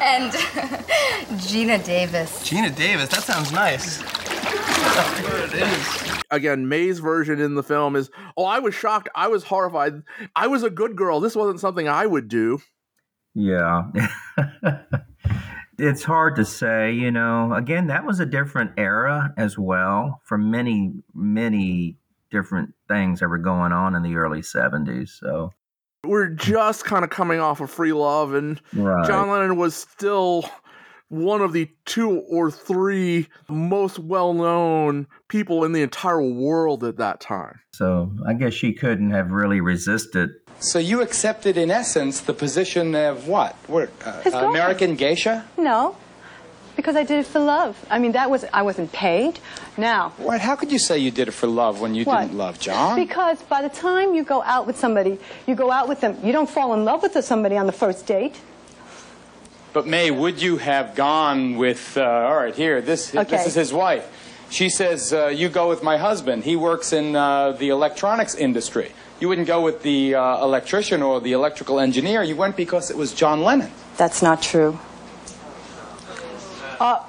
[SPEAKER 9] and Geena Davis.
[SPEAKER 10] Geena Davis, that sounds nice. It is.
[SPEAKER 4] Again, May's version in the film is, oh, I was shocked. I was horrified. I was a good girl. This wasn't something I would do.
[SPEAKER 5] Yeah. it's hard to say, you know. Again, that was a different era as well for many, many different things that were going on in the early 70s. So,
[SPEAKER 4] We're just kind of coming off of free love, and
[SPEAKER 5] right.
[SPEAKER 4] John Lennon was still one of the two or three most well known people in the entire world at that time.
[SPEAKER 5] So, I guess she couldn't have really resisted.
[SPEAKER 8] So you accepted, in essence, the position of what? What? Uh, American geisha?
[SPEAKER 2] No, because I did it for love. I mean, that was I wasn't paid. Now,
[SPEAKER 8] What? How could you say you did it for love when you
[SPEAKER 2] What?
[SPEAKER 8] didn't love John?
[SPEAKER 2] because by the time you go out with somebody, you go out with them. You don't fall in love with somebody on the first date.
[SPEAKER 8] But May, would you have gone with? Uh, all right, here. This
[SPEAKER 2] Okay.
[SPEAKER 8] this is his wife. She says uh, you go with my husband. He works in uh, the electronics industry. You wouldn't go with the uh, electrician or the electrical engineer. You went because it was John Lennon.
[SPEAKER 2] That's not true. Uh,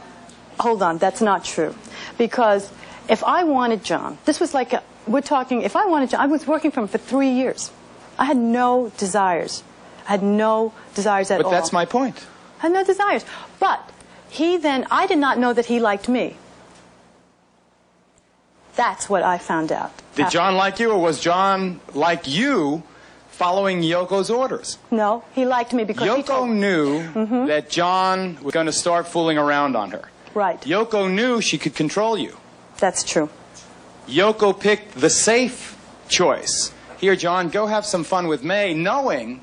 [SPEAKER 2] hold on, that's not true. Because if I wanted John, this was like, a, we're talking, if I wanted John, I was working for him for three years. I had no desires. I had no desires at all.
[SPEAKER 8] But
[SPEAKER 2] all.
[SPEAKER 8] that's my point.
[SPEAKER 2] I had no desires. But he then, I did not know that he liked me. That's what I found out.
[SPEAKER 8] Did
[SPEAKER 2] after-
[SPEAKER 8] John like you, or was John like you, following Yoko's orders?
[SPEAKER 2] No, he liked me because he
[SPEAKER 8] Yoko
[SPEAKER 2] told
[SPEAKER 8] knew mm-hmm. that John was going to start fooling around on her.
[SPEAKER 2] Right,
[SPEAKER 8] Yoko knew she could control you.
[SPEAKER 2] that's true.
[SPEAKER 8] Yoko picked the safe choice. Here, John, go have some fun with May, knowing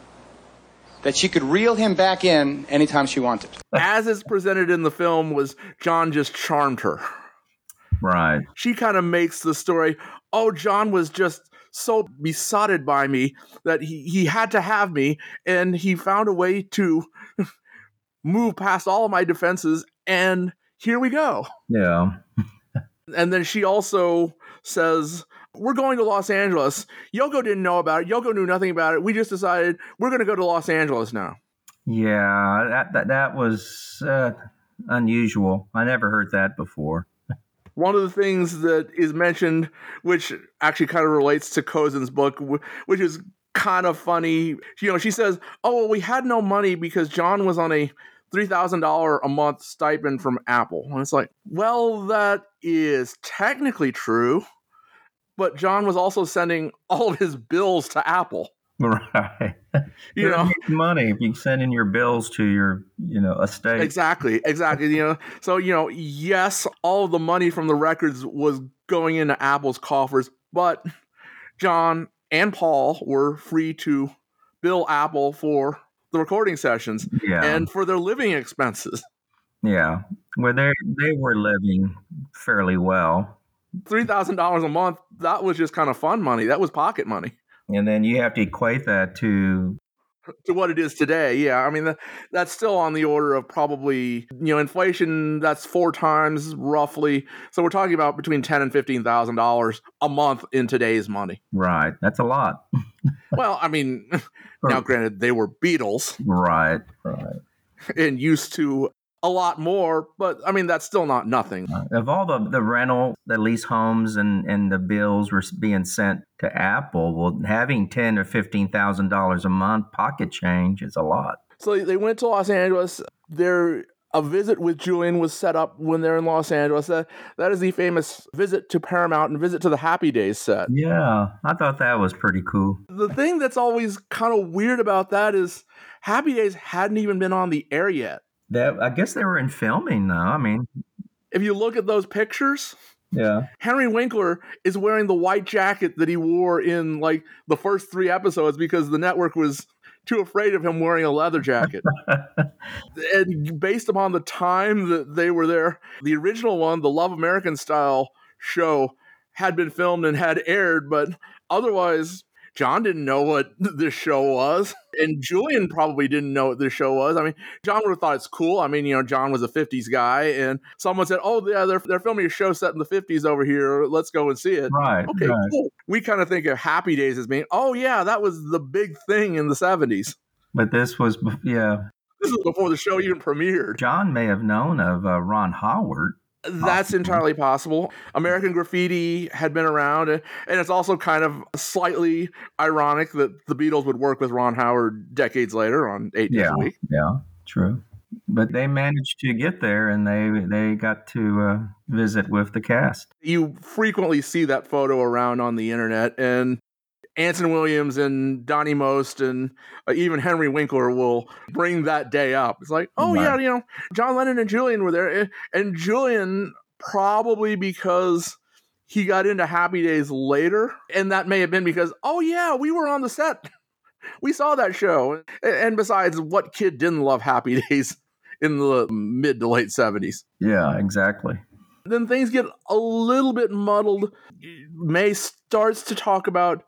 [SPEAKER 8] that she could reel him back in anytime she wanted.
[SPEAKER 4] As is presented in the film, was John just charmed her.
[SPEAKER 5] Right.
[SPEAKER 4] She kind of makes the story, oh, John was just so besotted by me that he, he had to have me, and he found a way to move past all of my defenses, and here we go.
[SPEAKER 5] Yeah.
[SPEAKER 4] And then she also says, We're going to Los Angeles. Yoko didn't know about it. Yoko knew nothing about it. We just decided we're going to go to Los Angeles now.
[SPEAKER 5] Yeah, that that, that was uh, unusual. I never heard that before.
[SPEAKER 4] One of the things that is mentioned, which actually kind of relates to Kozinn's book, which is kind of funny. You know, she says, "Oh, well, we had no money because John was on a three thousand dollar a month stipend from Apple." And it's like, well, that is technically true, but John was also sending all of his bills to Apple.
[SPEAKER 5] Right.
[SPEAKER 4] You know,
[SPEAKER 5] money if you send in your bills to your, you know, estate.
[SPEAKER 4] Exactly, exactly. You know, so you know, yes, all of the money from the records was going into Apple's coffers, but John and Paul were free to bill Apple for the recording sessions
[SPEAKER 5] Yeah.
[SPEAKER 4] and for their living expenses.
[SPEAKER 5] Yeah. Well, they they were living fairly well,
[SPEAKER 4] Three thousand dollars a month, that was just kind of fun money. That was pocket money.
[SPEAKER 5] and then you have to equate that to
[SPEAKER 4] to what it is today. Yeah, I mean that, that's still on the order of probably you know inflation. That's four times roughly. So we're talking about between ten and fifteen thousand dollars a month in today's money.
[SPEAKER 5] right. That's a lot.
[SPEAKER 4] Well, I mean, now granted they were Beatles
[SPEAKER 5] Right. Right.
[SPEAKER 4] and used to a lot more, but I mean that's still not nothing.
[SPEAKER 5] Of all the, the rental, the lease homes, and, and the bills were being sent to Apple, well, having ten or fifteen thousand dollars a month pocket change is a lot.
[SPEAKER 4] So they went to Los Angeles. Their a visit with Julian was set up when they're in Los Angeles. That that is the famous visit to Paramount and visit to the Happy Days set.
[SPEAKER 5] Yeah, I thought that was pretty cool.
[SPEAKER 4] The thing that's always kind of weird about that is Happy Days hadn't even been on the air yet.
[SPEAKER 5] That I guess they were in filming though. I mean,
[SPEAKER 4] If you look at those pictures,
[SPEAKER 5] yeah,
[SPEAKER 4] Henry Winkler is wearing the white jacket that he wore in like the first three episodes because the network was too afraid of him wearing a leather jacket. and based upon the time that they were there, the original one, the Love American style show, had been filmed and had aired, but otherwise, John didn't know what this show was. And Julian probably didn't know what this show was. I mean, John would have thought it's cool. I mean, you know, John was a 50s guy, and someone said, Oh, yeah, they're, they're filming a show set in the 50s over here. Let's go and see it.
[SPEAKER 5] right.
[SPEAKER 4] Okay,
[SPEAKER 5] right.
[SPEAKER 4] cool. We kind of think of Happy Days as being, oh, yeah, that was the big thing in the 70s.
[SPEAKER 5] But this was, yeah.
[SPEAKER 4] This is before the show even premiered.
[SPEAKER 5] John may have known of uh, Ron Howard.
[SPEAKER 4] That's entirely possible. American Graffiti had been around, and it's also kind of slightly ironic that the Beatles would work with Ron Howard decades later on Eight Days
[SPEAKER 5] Yeah,
[SPEAKER 4] a Week.
[SPEAKER 5] yeah, true. But they managed to get there, and they they got to uh, visit with the cast.
[SPEAKER 4] You frequently see that photo around on the internet, and Anson Williams and Donnie Most and uh, even Henry Winkler will bring that day up. It's like, oh yeah, you know, John Lennon and Julian were there, and- and Julian probably because he got into Happy Days later, and that may have been because, oh yeah, we were on the set, we saw that show, and, and besides, what kid didn't love Happy Days in the mid to late seventies?
[SPEAKER 5] Yeah, exactly.
[SPEAKER 4] then things get a little bit muddled. May starts to talk about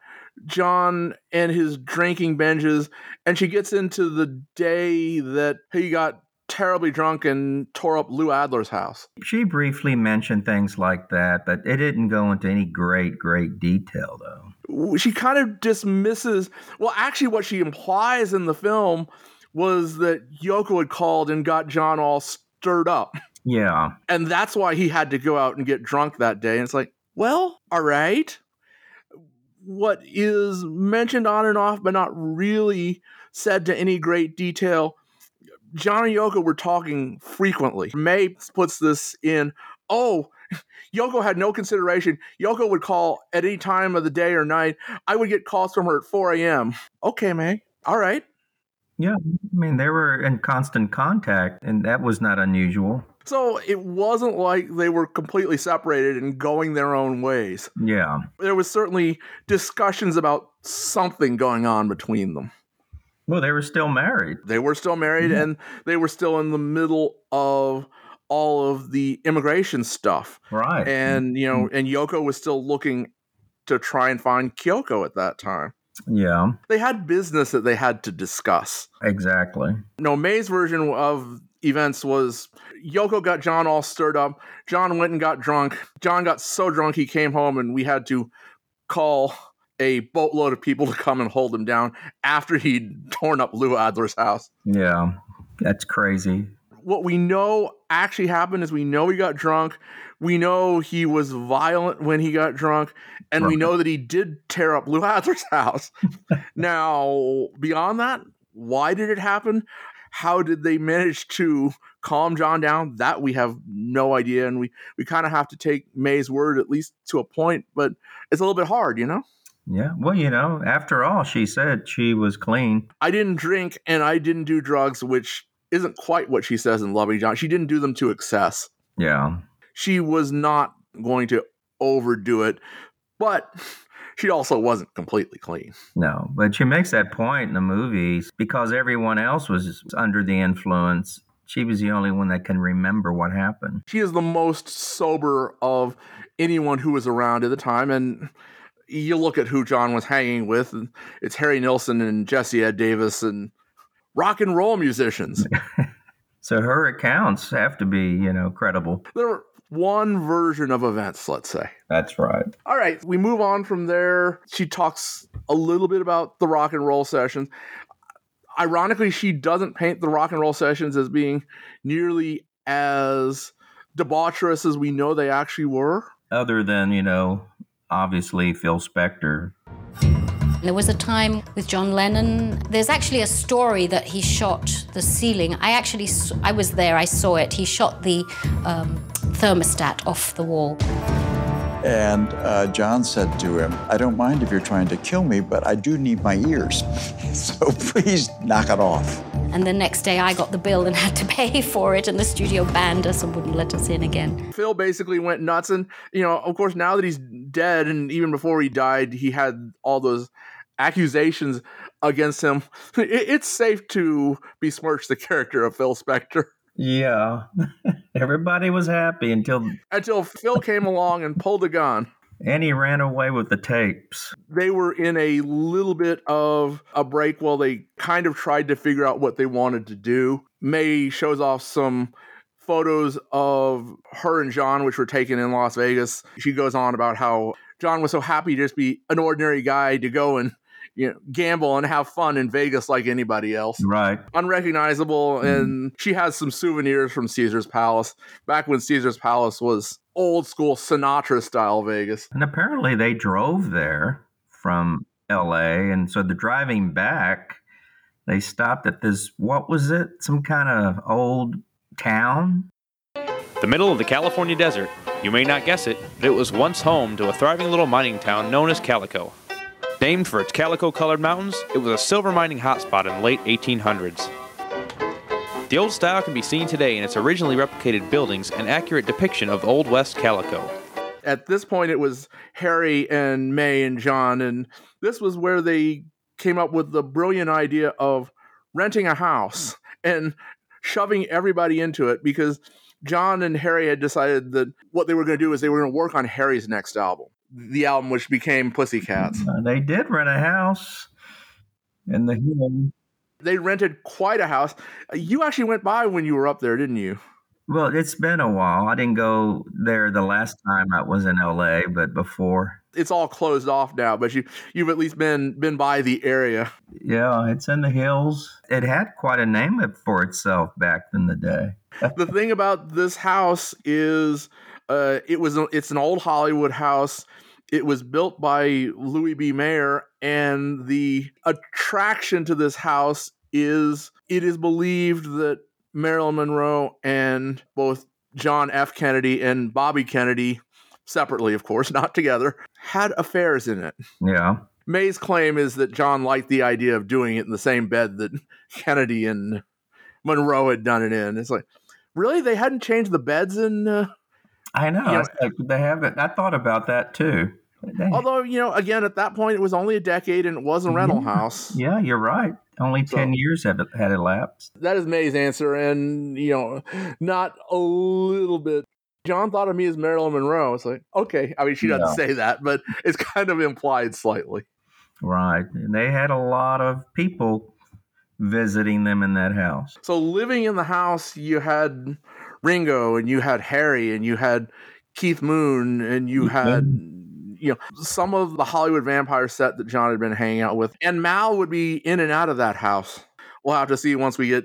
[SPEAKER 4] John and his drinking binges, and she gets into the day that he got terribly drunk and tore up Lou Adler's house.
[SPEAKER 5] She briefly mentioned things like that, but it didn't go into any great, great detail, though.
[SPEAKER 4] She kind of dismisses, well, actually, what she implies in the film was that Yoko had called and got John all stirred up.
[SPEAKER 5] Yeah,
[SPEAKER 4] and that's why he had to go out and get drunk that day. And it's like, well, all right. What is mentioned on and off, but not really said to any great detail. John and Yoko were talking frequently. May puts this in, oh, Yoko had no consideration. Yoko would call at any time of the day or night. I would get calls from her at 4 a.m. Okay, May. All right.
[SPEAKER 5] yeah. I mean, they were in constant contact, and that was not unusual.
[SPEAKER 4] So it wasn't like they were completely separated and going their own ways.
[SPEAKER 5] Yeah,
[SPEAKER 4] there was certainly discussions about something going on between them.
[SPEAKER 5] well, they were still married.
[SPEAKER 4] They were still married
[SPEAKER 5] Yeah.
[SPEAKER 4] and they were still in the middle of all of the immigration stuff.
[SPEAKER 5] Right.
[SPEAKER 4] And, you know, mm-hmm. and Yoko was still looking to try and find Kyoko at that time.
[SPEAKER 5] Yeah,
[SPEAKER 4] They had business that they had to discuss.
[SPEAKER 5] exactly.
[SPEAKER 4] No, May's version of events was Yoko got John all stirred up. John went and got drunk. John got so drunk he came home and we had to call a boatload of people to come and hold him down after he'd torn up Lou Adler's house.
[SPEAKER 5] Yeah, that's crazy.
[SPEAKER 4] What we know actually happened is we know he got drunk. We know he was violent when he got drunk, and we know that he did tear up Lou Adler's house. now, beyond that, why did it happen? How did they manage to calm John down? That we have no idea, and we we kind of have to take May's word at least to a point, but it's a little bit hard, you know.
[SPEAKER 5] Yeah. Well, you know, after all, she said she was clean.
[SPEAKER 4] I didn't drink and I didn't do drugs, which isn't quite what she says in Loving John. She didn't do them to excess.
[SPEAKER 5] Yeah.
[SPEAKER 4] She was not going to overdo it, but she also wasn't completely clean.
[SPEAKER 5] No, but she makes that point in the movies because everyone else was under the influence. She was the only one that can remember what happened.
[SPEAKER 4] She is the most sober of anyone who was around at the time. And you look at who John was hanging with, and it's Harry Nilsson and Jesse Ed Davis and rock and roll musicians.
[SPEAKER 5] So her accounts have to be, you know, credible.
[SPEAKER 4] They're one version of events, let's say.
[SPEAKER 5] That's right.
[SPEAKER 4] All right, we move on from there. She talks a little bit about the rock and roll sessions. Ironically, she doesn't paint the rock and roll sessions as being nearly as debaucherous as we know they actually were.
[SPEAKER 5] Other than, you know, obviously Phil Spector.
[SPEAKER 11] There was a time with John Lennon. There's actually a story that he shot the ceiling. I actually, I was there. I saw it. He shot the um, thermostat off the wall.
[SPEAKER 12] And uh, John said to him, I don't mind if you're trying to kill me, but I do need my ears. so please knock it off.
[SPEAKER 11] And the next day, I got the bill and had to pay for it, and the studio banned us and wouldn't let us in again.
[SPEAKER 4] Phil basically went nuts. And, you know, of course, now that he's dead, and even before he died, he had all those accusations against him. It- it's safe to besmirch the character of Phil Spector.
[SPEAKER 5] Yeah. Everybody was happy until
[SPEAKER 4] Until Phil came along and pulled a gun.
[SPEAKER 5] and he ran away with the tapes.
[SPEAKER 4] They were in a little bit of a break while they kind of tried to figure out what they wanted to do. May shows off some photos of her and John, which were taken in Las Vegas. She goes on about how John was so happy to just be an ordinary guy to go and you know gamble and have fun in Vegas like anybody else.
[SPEAKER 5] Right.
[SPEAKER 4] Unrecognizable, mm-hmm. and she has some souvenirs from Caesar's Palace back when Caesar's Palace was old school Sinatra style Vegas.
[SPEAKER 5] And apparently they drove there from LA. And so the driving back, they stopped at this, what was it? Some kind of old town?
[SPEAKER 13] The middle of the California desert. You may not guess it, but it was once home to a thriving little mining town known as Calico. Named for its calico colored mountains, it was a silver mining hotspot in the late 1800s. The old style can be seen today in its originally replicated buildings and accurate depiction of Old West calico.
[SPEAKER 4] At this point, it was Harry and May and John, and this was where they came up with the brilliant idea of renting a house and shoving everybody into it because John and Harry had decided that what they were going to do is they were going to work on Harry's next album, the album which became Pussycats.
[SPEAKER 5] Uh, they did rent a house in the hill.
[SPEAKER 4] They rented quite a house. You actually went by when you were up there, didn't you?
[SPEAKER 5] Well, it's been a while. I didn't go there the last time I was in LA, but before.
[SPEAKER 4] It's all closed off now, but you you've at least been been by the area.
[SPEAKER 5] Yeah, it's in the hills. It had quite a name for itself back in the day.
[SPEAKER 4] the thing about this house is uh, it was a- it's an old Hollywood house. It was built by Louis B. Mayer, and the attraction to this house is it is believed that Marilyn Monroe and both John F. Kennedy and Bobby Kennedy, separately, of course, not together, had affairs in it.
[SPEAKER 5] Yeah.
[SPEAKER 4] May's claim is that John liked the idea of doing it in the same bed that Kennedy and Monroe had done it in. It's like, really? They hadn't changed the beds in. Uh,
[SPEAKER 5] I know. Like they haven't. I thought about that too. They-
[SPEAKER 4] although, you know, again, at that point, it was only a decade and it was a mm-hmm. rental
[SPEAKER 5] Yeah.
[SPEAKER 4] house.
[SPEAKER 5] yeah, you're right. Only
[SPEAKER 4] So-
[SPEAKER 5] 10 years have had elapsed.
[SPEAKER 4] That is May's answer. And, you know, not a little bit. John thought of me as Marilyn Monroe. It's like, okay. I mean, she doesn't say that, but it's kind of implied slightly.
[SPEAKER 5] Right. And they had a lot of people visiting them in that house.
[SPEAKER 4] So living in the house, you had Ringo and you had Harry and you had Keith Moon and you had you know, some of the Hollywood vampire set that John had been hanging out with. And Mal would be in and out of that house. We'll have to see once we get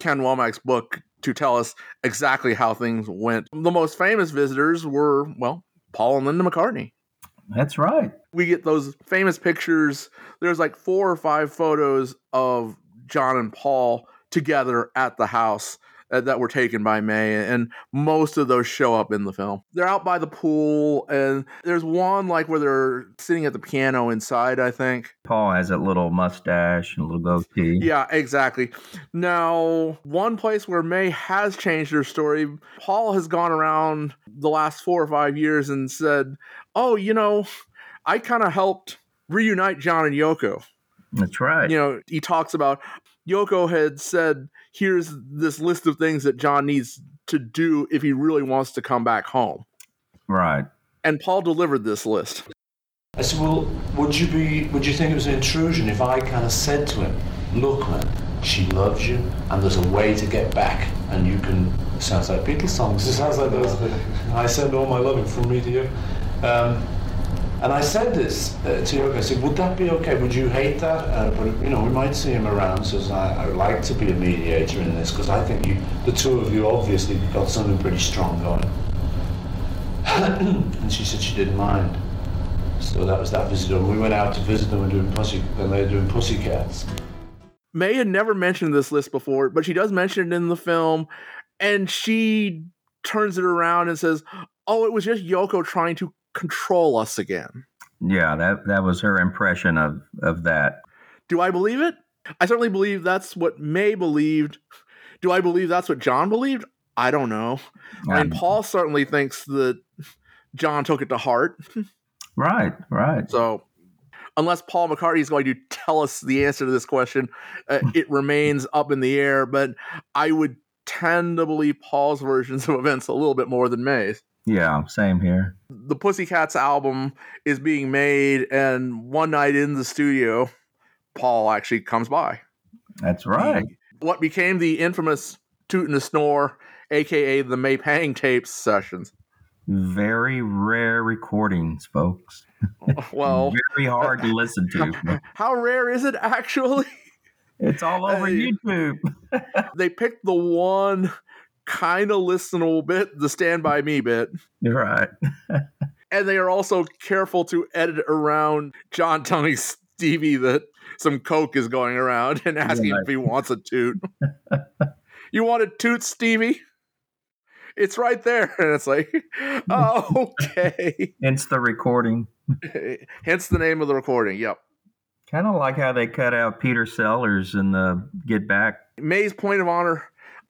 [SPEAKER 4] Ken Womack's book to tell us exactly how things went. The most famous visitors were, well, Paul and Linda McCartney.
[SPEAKER 5] That's right.
[SPEAKER 4] We get those famous pictures. There's like four or five photos of John and Paul together at the house Uh, that were taken by May, and most of those show up in the film. They're out by the pool, and there's one like where they're sitting at the piano inside, I think.
[SPEAKER 5] Paul has that little mustache and a little goatee.
[SPEAKER 4] Yeah, exactly. Now, one place where May has changed her story, Paul has gone around the last four or five years and said, Oh, you know, I kind of helped reunite John and Yoko.
[SPEAKER 5] That's right.
[SPEAKER 4] You know, he talks about Yoko had said, Here's this list of things that John needs to do if he really wants to come back home.
[SPEAKER 5] Right.
[SPEAKER 4] And Paul delivered this list.
[SPEAKER 14] I said, well, would you be, would you think it was an intrusion if I kind of said to him, look, man, she loves you, and there's a way to get back, and you can. Sounds like Beatles songs. It sounds like those. I send all my loving from me to you. Um, and I said this uh, to Yoko. I said, would that be okay? Would you hate that? Uh, but you know, we might see him around. Says I, I would like to be a mediator in this because I think you, the two of you, obviously got something pretty strong going. and she said she didn't mind. So that was that visit. And we went out to visit them and doing pussy, and they were doing pussycats.
[SPEAKER 4] May had never mentioned this list before, but she does mention it in the film, and she turns it around and says, "Oh, it was just Yoko trying to control us again."
[SPEAKER 5] Yeah, that that was her impression of of that.
[SPEAKER 4] Do I believe it? I certainly believe that's what May believed. Do I believe that's what John believed? I don't know.
[SPEAKER 5] Um,
[SPEAKER 4] Paul certainly thinks that John took it to heart.
[SPEAKER 5] Right, right.
[SPEAKER 4] So, unless Paul McCartney is going to tell us the answer to this question, uh, it remains up in the air. But I would tend to believe Paul's versions of events a little bit more than May's.
[SPEAKER 5] Yeah, same here.
[SPEAKER 4] The Pussycats album is being made, and one night in the studio, Paul actually comes by.
[SPEAKER 5] That's right.
[SPEAKER 4] What became the infamous Toot and the Snore, aka the May Pang tapes sessions.
[SPEAKER 5] Very rare recordings, folks.
[SPEAKER 4] Well,
[SPEAKER 5] Very hard to listen to.
[SPEAKER 4] how rare is it actually?
[SPEAKER 5] It's all over
[SPEAKER 4] Hey.
[SPEAKER 5] YouTube.
[SPEAKER 4] they picked the one kind of listenable bit, the Stand By Me bit.
[SPEAKER 5] Right.
[SPEAKER 4] And they are also careful to edit around John telling Stevie that some coke is going around and asking
[SPEAKER 5] Right.
[SPEAKER 4] if he wants a toot. you want a toot, Stevie? It's right there. And it's like, oh, okay.
[SPEAKER 5] Hence the recording.
[SPEAKER 4] Hence the name of the recording. Yep.
[SPEAKER 5] Kind of like how they cut out Peter Sellers in the Get Back.
[SPEAKER 4] May's point of honor.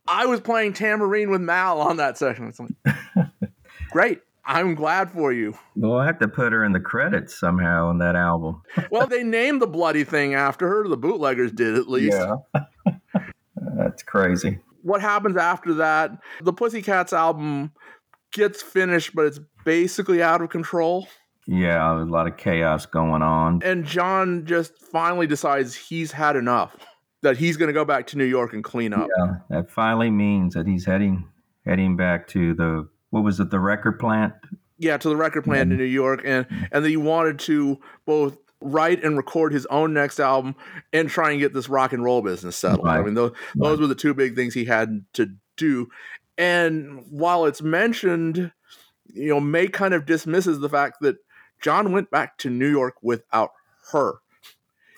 [SPEAKER 4] I was playing tambourine with Mal on that session. It's like, great. I'm glad for you.
[SPEAKER 5] We'll have to put her in the credits somehow on that album.
[SPEAKER 4] Well, they named the bloody thing after her. The bootleggers did at least.
[SPEAKER 5] Yeah. That's crazy.
[SPEAKER 4] What happens after that? The Pussycats album gets finished, but it's basically out of control.
[SPEAKER 5] Yeah, a lot of chaos going on.
[SPEAKER 4] And John just finally decides he's had enough. That he's going to go back to New York and clean up.
[SPEAKER 5] Yeah, that finally means that he's heading heading back to the what was it, the record plant?
[SPEAKER 4] yeah, to the record plant in New York, and and that he wanted to both write and record his own next album and try and get this rock and roll business settled. I mean, those those were the two big things he had to do. And while it's mentioned, you know, May kind of dismisses the fact that John went back to New York without her.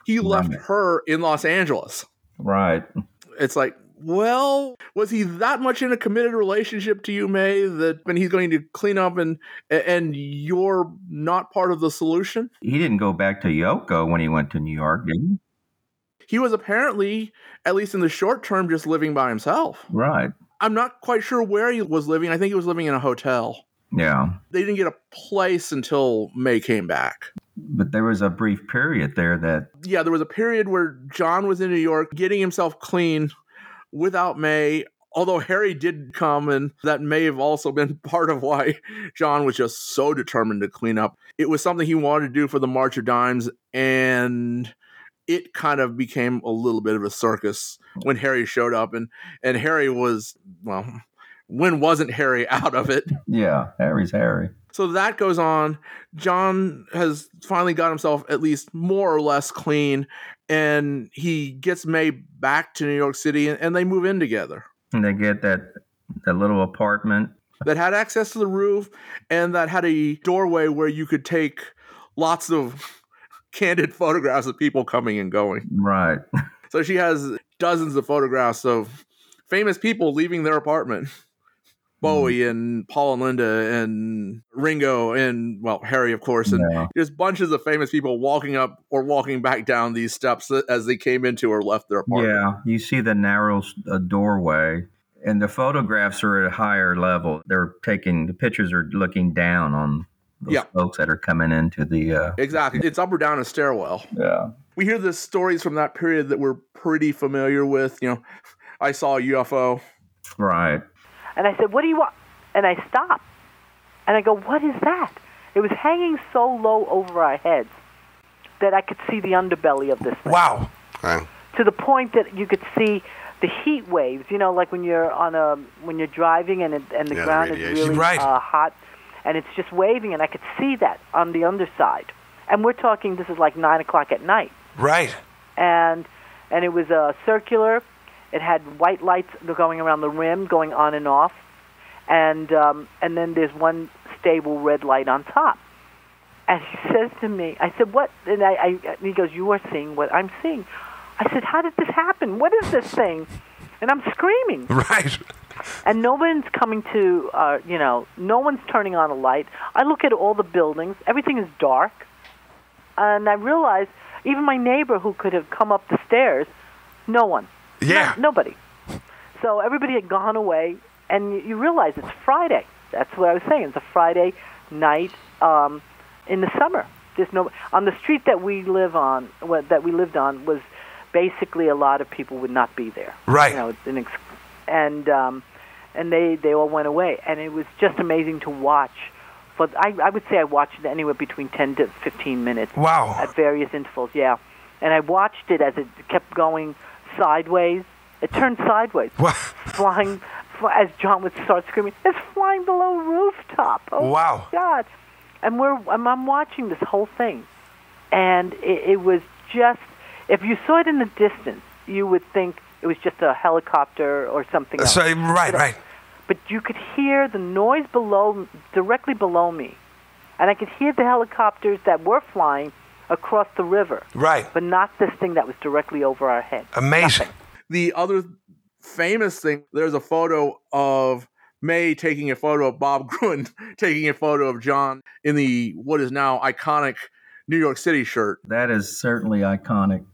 [SPEAKER 4] He left her in Los Angeles.
[SPEAKER 5] Right.
[SPEAKER 4] It's like, well, was he that much in a committed relationship to you, May, that when he's going to clean up and and you're not part of the solution?
[SPEAKER 5] He didn't go back to Yoko when he went to New York, did he?
[SPEAKER 4] He was apparently, at least in the short term, just living by himself.
[SPEAKER 5] Right.
[SPEAKER 4] I'm not quite sure where he was living. I think he was living in a hotel.
[SPEAKER 5] Yeah.
[SPEAKER 4] They didn't get a place until May came back.
[SPEAKER 5] But there was a brief period there that
[SPEAKER 4] Yeah, there was a period where John was in New York getting himself clean without May. Although Harry did come, and that may have also been part of why John was just so determined to clean up. It was something he wanted to do for the March of Dimes, and it kind of became a little bit of a circus when Harry showed up. And, and Harry was, well, when wasn't Harry out of it?
[SPEAKER 5] yeah, Harry's Harry.
[SPEAKER 4] So that goes on. John has finally got himself at least more or less clean, and he gets May back to New York City, and, and they move in together.
[SPEAKER 5] And they get that that little apartment.
[SPEAKER 4] That had access to the roof, and that had a doorway where you could take lots of candid photographs of people coming and going.
[SPEAKER 5] Right.
[SPEAKER 4] So she has dozens of photographs of famous people leaving their apartment. Bowie and Paul and Linda and Ringo and well Harry of course and
[SPEAKER 5] Yeah.
[SPEAKER 4] just bunches of famous people walking up or walking back down these steps as they came into or left their apartment.
[SPEAKER 5] Yeah, you see the narrow uh, doorway, and the photographs are at a higher level. They're taking the pictures are looking down on those
[SPEAKER 4] Yeah.
[SPEAKER 5] folks that are coming into the. Uh,
[SPEAKER 4] Exactly. It's up or down a stairwell.
[SPEAKER 5] Yeah.
[SPEAKER 4] We hear the stories from that period that we're pretty familiar with. You know, I saw a UFO.
[SPEAKER 5] right.
[SPEAKER 7] And I said, What do you want? And I stopped. And I go, What is that? It was hanging so low over our heads that I could see the underbelly of this thing.
[SPEAKER 15] Wow.
[SPEAKER 7] To the point that you could see the heat waves, you know, like when you're on a when you're driving and it, and the
[SPEAKER 15] Yeah, the
[SPEAKER 7] ground is really
[SPEAKER 15] Right.
[SPEAKER 7] uh, hot and it's just waving and I could see that on the underside. And we're talking this is like nine o'clock at night
[SPEAKER 15] Right.
[SPEAKER 7] and and it was a circular. It had white lights going around the rim, going on and off, and um, and then there's one stable red light on top. And he says to me, I said, "What?" And I, I and he goes, "You are seeing what I'm seeing." I said, "How did this happen? What is this thing?" And I'm screaming.
[SPEAKER 15] Right.
[SPEAKER 7] And no one's coming to, uh, you know, no one's turning on a light. I look at all the buildings; everything is dark, and I realize even my neighbor who could have come up the stairs, no one.
[SPEAKER 15] Yeah.
[SPEAKER 7] No- nobody. So everybody had gone away, and you, you realize it's Friday. That's what I was saying. It's a Friday night um, in the summer. There's no on the street that we live on, what, that we lived on, was basically a lot of people would not be there.
[SPEAKER 15] Right.
[SPEAKER 7] You know, an ex- and um, and they they all went away, and it was just amazing to watch. But I I would say I watched it anywhere between ten to fifteen minutes.
[SPEAKER 15] Wow.
[SPEAKER 7] At various intervals, yeah. And I watched it as it kept going sideways. It turned sideways, flying fl- as John would start screaming. It's flying below rooftop. Oh
[SPEAKER 15] Wow.
[SPEAKER 7] my God! And we're I'm, I'm watching this whole thing, and it, it was just if you saw it in the distance, you would think it was just a helicopter or something else.
[SPEAKER 15] So, right, right.
[SPEAKER 7] But you could hear the noise below, directly below me, and I could hear the helicopters that were flying across the river.
[SPEAKER 15] Right.
[SPEAKER 7] But not this thing that was directly over our head.
[SPEAKER 15] Amazing.
[SPEAKER 4] The other famous thing, there's a photo of May taking a photo of Bob Gruen taking a photo of John in the what is now iconic New York City shirt.
[SPEAKER 5] That is certainly iconic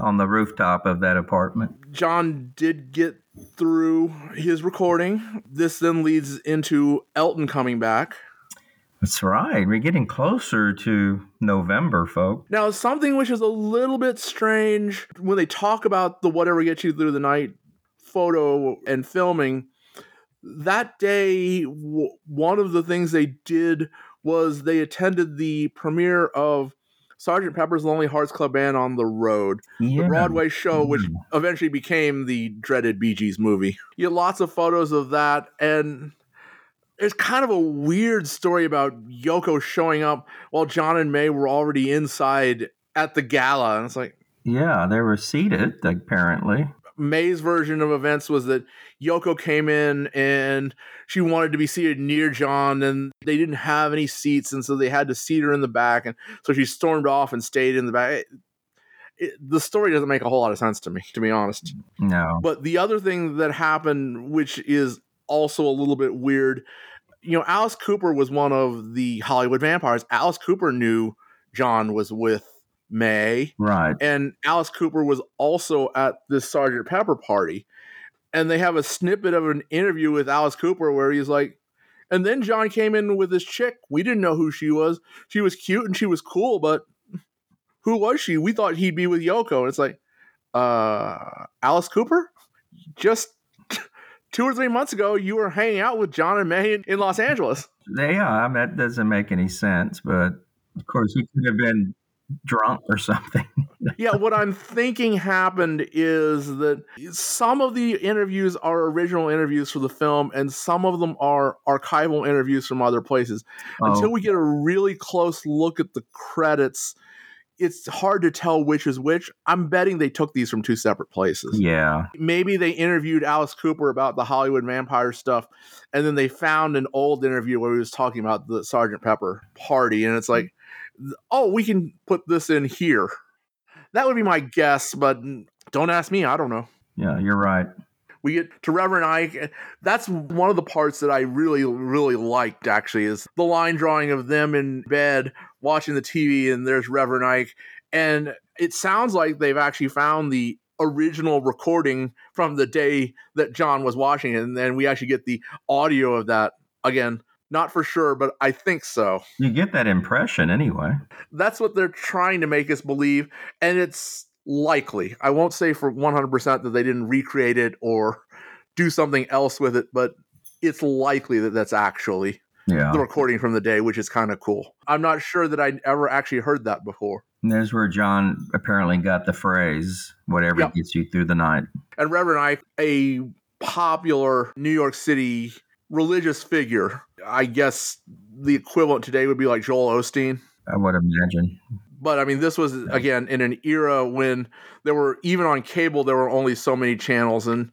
[SPEAKER 5] on the rooftop of that apartment.
[SPEAKER 4] John did get through his recording. This then leads into Elton coming back.
[SPEAKER 5] That's right. We're getting closer to November, folks.
[SPEAKER 4] Now, something which is a little bit strange when they talk about the whatever gets you through the night photo and filming, that day, w- one of the things they did was they attended the premiere of Sergeant Pepper's Lonely Hearts Club Band on the Road,
[SPEAKER 5] Yeah.
[SPEAKER 4] the Broadway show, which mm. eventually became the dreaded Bee Gees movie. You get lots of photos of that, and it's kind of a weird story about Yoko showing up while John and May were already inside at the gala. And it's like,
[SPEAKER 5] Yeah, they were seated, apparently.
[SPEAKER 4] May's version of events was that Yoko came in and she wanted to be seated near John, and they didn't have any seats, and so they had to seat her in the back, and so she stormed off and stayed in the back. It- it- the story doesn't make a whole lot of sense to me, to be honest.
[SPEAKER 5] No.
[SPEAKER 4] But the other thing that happened, which is also a little bit weird, you know, Alice Cooper was one of the Hollywood vampires. Alice Cooper knew John was with May.
[SPEAKER 5] Right.
[SPEAKER 4] And Alice Cooper was also at this Sergeant Pepper party. And they have a snippet of an interview with Alice Cooper where he's like, and then John came in with this chick. We didn't know who she was. She was cute and she was cool, but who was she? We thought he'd be with Yoko. And it's like, uh, Alice Cooper? Just two or three months ago, you were hanging out with John and May in, in Los Angeles.
[SPEAKER 5] Yeah, I mean, that doesn't make any sense. But of course, he could have been drunk or something.
[SPEAKER 4] yeah, what I'm thinking happened is that some of the interviews are original interviews for the film, and some of them are archival interviews from other places.
[SPEAKER 5] Oh.
[SPEAKER 4] Until we get a really close look at the credits, it's hard to tell which is which. I'm betting they took these from two separate places.
[SPEAKER 5] Yeah.
[SPEAKER 4] Maybe they interviewed Alice Cooper about the Hollywood vampire stuff, and then they found an old interview where he was talking about the Sergeant Pepper party, and it's like, oh, we can put this in here. That would be my guess, but don't ask me. I don't know.
[SPEAKER 5] Yeah, you're right.
[SPEAKER 4] We get to Reverend Ike. That's one of the parts that I really, really liked, actually, is the line drawing of them in bed watching the TV, and there's Reverend Ike. And it sounds like they've actually found the original recording from the day that John was watching it. And then we actually get the audio of that. Again, not for sure, but I think so.
[SPEAKER 5] You get that impression anyway.
[SPEAKER 4] That's what they're trying to make us believe. And it's likely. I won't say for 100% that they didn't recreate it or do something else with it, but it's likely that that's actually
[SPEAKER 5] Yeah.
[SPEAKER 4] the recording from the day, which is kind of cool. I'm not sure that I'd ever actually heard that before.
[SPEAKER 5] And there's where John apparently got the phrase, whatever
[SPEAKER 4] Yep.
[SPEAKER 5] gets you through the night.
[SPEAKER 4] And Reverend Ike, a popular New York City religious figure, I guess the equivalent today would be like Joel Osteen.
[SPEAKER 5] I would imagine.
[SPEAKER 4] But I mean, this was again in an era when there were even on cable there were only so many channels, and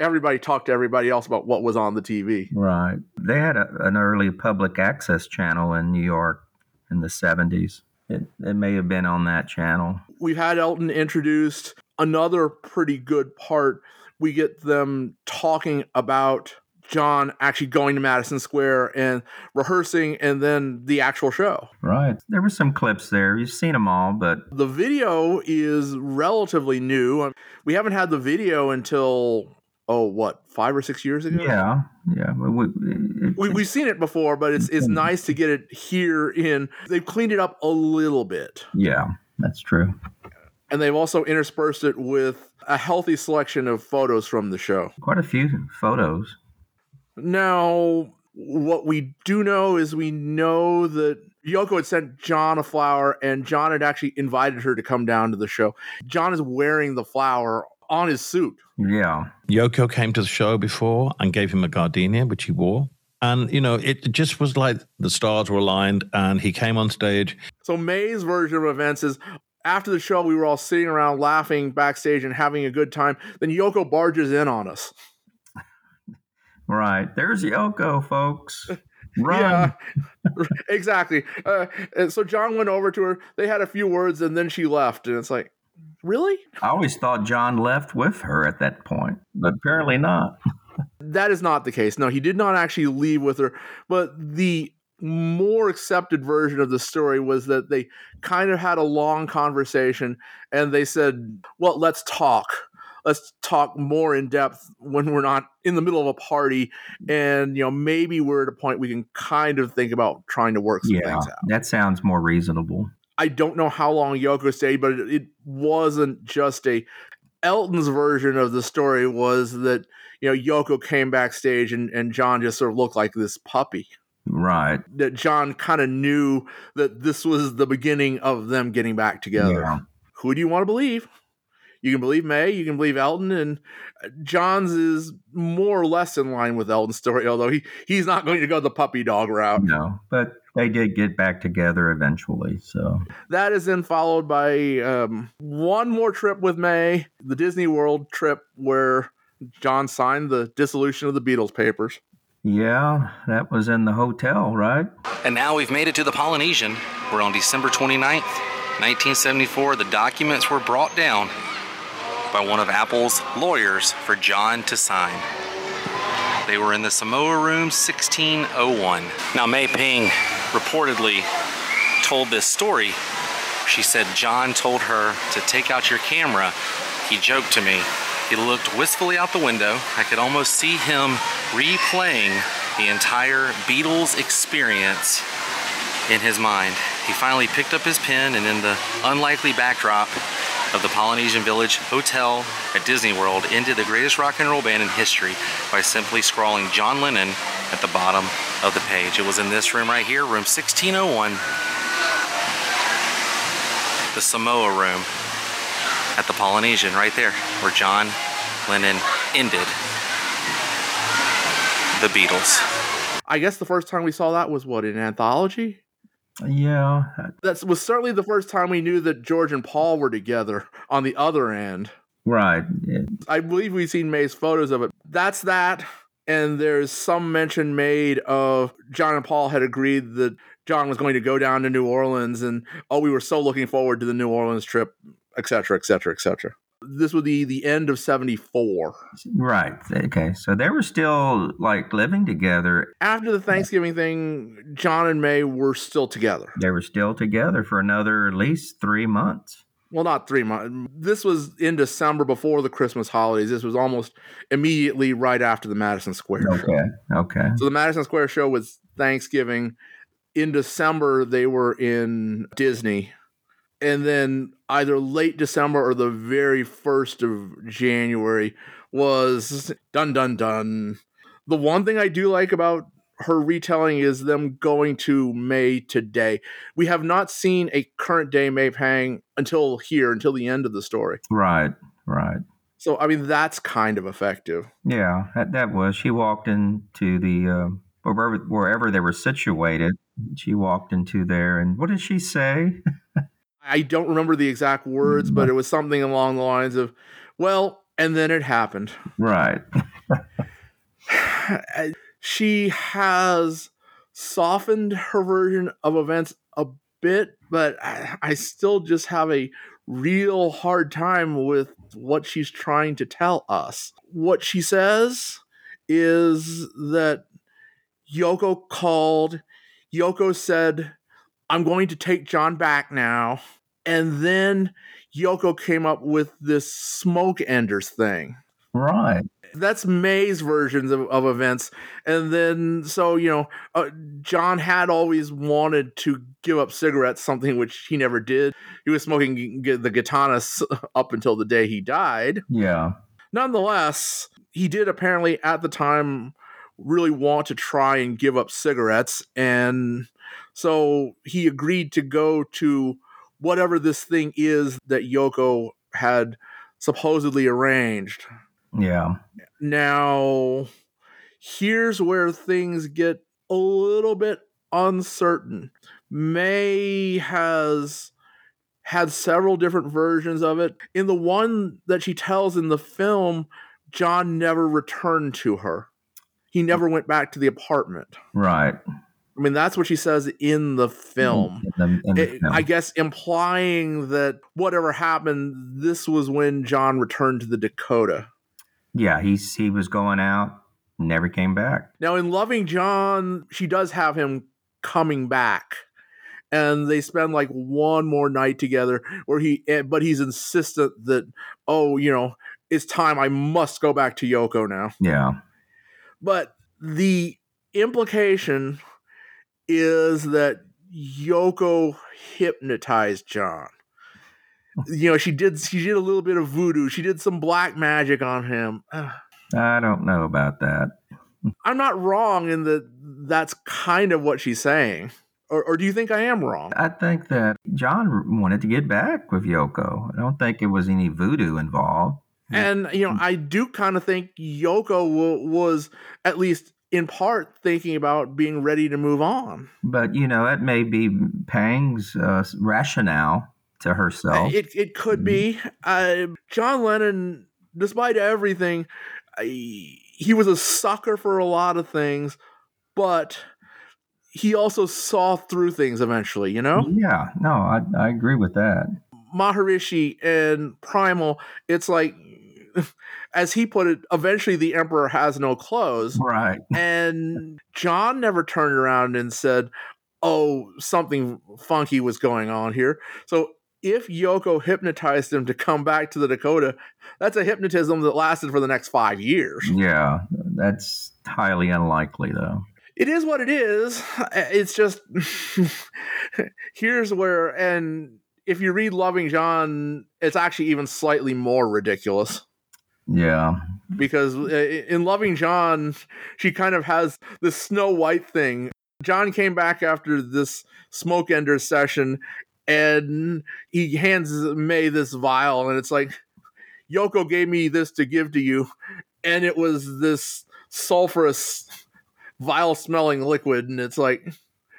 [SPEAKER 4] everybody talked to everybody else about what was on the TV.
[SPEAKER 5] Right. They had a, an early public access channel in New York in the 70s. It, it may have been on that channel.
[SPEAKER 4] We've had Elton introduced. Another pretty good part, we get them talking about John actually going to Madison Square and rehearsing, and then the actual show.
[SPEAKER 5] Right. There were some clips there. You've seen them all, but
[SPEAKER 4] The video is relatively new. We haven't had the video until oh, what five or six years ago?
[SPEAKER 5] yeah, yeah. We, it-
[SPEAKER 4] We, we've seen it before, but it's it's mm-hmm. nice to get it here in. They've cleaned it up a little bit,
[SPEAKER 5] yeah, that's true.
[SPEAKER 4] and they've also interspersed it with a healthy selection of photos from the show.
[SPEAKER 5] Quite a few photos.
[SPEAKER 4] Now, what we do know is we know that Yoko had sent John a flower, and John had actually invited her to come down to the show. John is wearing the flower on his suit.
[SPEAKER 5] Yeah.
[SPEAKER 15] Yoko came to the show before and gave him a gardenia, which he wore. And, you know, it just was like the stars were aligned and he came on stage.
[SPEAKER 4] So May's version of events is after the show, we were all sitting around laughing backstage and having a good time. Then Yoko barges in on us.
[SPEAKER 5] Right. There's Yoko, folks. Run.
[SPEAKER 4] Yeah, exactly. Uh, and so John went over to her. They had a few words, and then she left. And it's like, really?
[SPEAKER 5] I always thought John left with her at that point, but apparently not.
[SPEAKER 4] That is not the case. No, he did not actually leave with her. But the more accepted version of the story was that they kind of had a long conversation and they said, well, let's talk. Let's talk more in depth when we're not in the middle of a party. And, you know, maybe we're at a point we can kind of think about trying to work some
[SPEAKER 5] Yeah,
[SPEAKER 4] things out.
[SPEAKER 5] that sounds more reasonable.
[SPEAKER 4] I don't know how long Yoko stayed, but it, it wasn't just a. Elton's version of the story was that you know Yoko came backstage and, and John just sort of looked like this puppy.
[SPEAKER 5] Right.
[SPEAKER 4] That John kind of knew that this was the beginning of them getting back together.
[SPEAKER 5] Yeah.
[SPEAKER 4] Who do you want to believe? You can believe May, you can believe Elton, and uh, John's is more or less in line with Elton's story, although he he's not going to go the puppy dog route.
[SPEAKER 5] No, but they did get back together eventually. So
[SPEAKER 4] That is then followed by um, one more trip with May, the Disney World trip where John signed the dissolution of the Beatles papers.
[SPEAKER 5] yeah, that was in the hotel, right?
[SPEAKER 16] And now we've made it to the Polynesian. We're on December 29th, 1974. The documents were brought down by one of Apple's lawyers for John to sign. They were in the Samoa Room 1601. Now, May Pang reportedly told this story. She said John told her to take out your camera. He joked to me. He looked wistfully out the window. I could almost see him replaying the entire Beatles experience in his mind. He finally picked up his pen and in the unlikely backdrop of the Polynesian Village Hotel at Disney World ended the greatest rock and roll band in history by simply scrawling John Lennon at the bottom of the page. It was in this room right here, room 1601. the Samoa room at the Polynesian, right there, where John Lennon ended the Beatles.
[SPEAKER 4] I guess the first time we saw that was what in anthology.
[SPEAKER 5] Yeah,
[SPEAKER 4] That was certainly the first time we knew that George and Paul were together on the other end.
[SPEAKER 5] right.
[SPEAKER 4] I believe we've seen May's photos of it. That's that. And there's some mention made of John and Paul had agreed that John was going to go down to New Orleans and oh, we were so looking forward to the New Orleans trip, et cetera, et cetera, et cetera. This would be the end of 74.
[SPEAKER 5] Right. Okay. So they were still like living together.
[SPEAKER 4] After the Thanksgiving thing, John and May were still together.
[SPEAKER 5] They were still together for another at least three months.
[SPEAKER 4] Well, not three months. This was in December before the Christmas holidays. This was almost immediately right after the Madison Square show.
[SPEAKER 5] Okay. Okay.
[SPEAKER 4] So the Madison Square show was Thanksgiving. In December, they were in Disney. And then either late December or the very first of January was dun dun dun. The one thing I do like about her retelling is them going to May today. We have not seen a current day May Pang until here, until the end of the story.
[SPEAKER 5] Right. Right.
[SPEAKER 4] So I mean that's kind of effective.
[SPEAKER 5] Yeah, that, that was. She walked into the uh, wherever wherever they were situated. She walked into there, and what did she say?
[SPEAKER 4] I don't remember the exact words, but it was something along the lines of, well, and then it happened.
[SPEAKER 5] Right.
[SPEAKER 4] she has softened her version of events a bit, but I, I still just have a real hard time with what she's trying to tell us. What she says is that Yoko called, Yoko said, I'm going to take John back now. And then Yoko came up with this smoke enders thing.
[SPEAKER 5] Right.
[SPEAKER 4] That's May's versions of, of events. And then, so, you know, uh, John had always wanted to give up cigarettes, something which he never did. He was smoking g- the Gitanes up until the day he died.
[SPEAKER 5] Yeah.
[SPEAKER 4] Nonetheless, he did apparently at the time really want to try and give up cigarettes. And so he agreed to go to whatever this thing is that Yoko had supposedly arranged.
[SPEAKER 5] Yeah.
[SPEAKER 4] Now, here's where things get a little bit uncertain. May has had several different versions of it. In the one that she tells in the film, John never returned to her. He never went back to the apartment.
[SPEAKER 5] Right.
[SPEAKER 4] I mean, that's what she says in the film.
[SPEAKER 5] In the- in the
[SPEAKER 4] It-
[SPEAKER 5] film.
[SPEAKER 4] I guess implying that whatever happened, this was when John returned to the Dakota.
[SPEAKER 5] Yeah, he's he was going out, never came back.
[SPEAKER 4] Now, in Loving John, she does have him coming back. And they spend like one more night together where he, eh, but he's insistent that, oh, you know, it's time. I must go back to Yoko now.
[SPEAKER 5] Yeah.
[SPEAKER 4] But the implication is that Yoko hypnotized John. You know, she did she did a little bit of voodoo. She did some black magic on him.
[SPEAKER 5] I don't know about that.
[SPEAKER 4] I'm not wrong in that that's kind of what she's saying. Or, or do you think I am wrong?
[SPEAKER 5] I think that John wanted to get back with Yoko. I don't think it was any voodoo involved.
[SPEAKER 4] And you know, I do kind of think Yoko w- was at least in part thinking about being ready to move on.
[SPEAKER 5] But you know, it may be Pang's uh, rationale to herself.
[SPEAKER 4] It it could be. Uh, John Lennon, despite everything, I, he was a sucker for a lot of things, but he also saw through things eventually. You know,
[SPEAKER 5] yeah, no, I, I agree with that.
[SPEAKER 4] Maharishi and Primal. It's like, as he put it, eventually the emperor has no clothes.
[SPEAKER 5] Right.
[SPEAKER 4] And John never turned around and said, "Oh, something funky was going on here." So if Yoko hypnotized him to come back to the Dakota, that's a hypnotism that lasted for the next five years.
[SPEAKER 5] Yeah, that's highly unlikely, though.
[SPEAKER 4] It is what it is. It's just here's where, and if you read Loving John, it's actually even slightly more ridiculous
[SPEAKER 5] Yeah,
[SPEAKER 4] because uh, in Loving John, she kind of has this Snow White thing. John came back after this Smoke Ender session and he hands May this vial, and it's like, Yoko gave me this to give to you, and it was this sulfurous, vile smelling liquid, and it's like,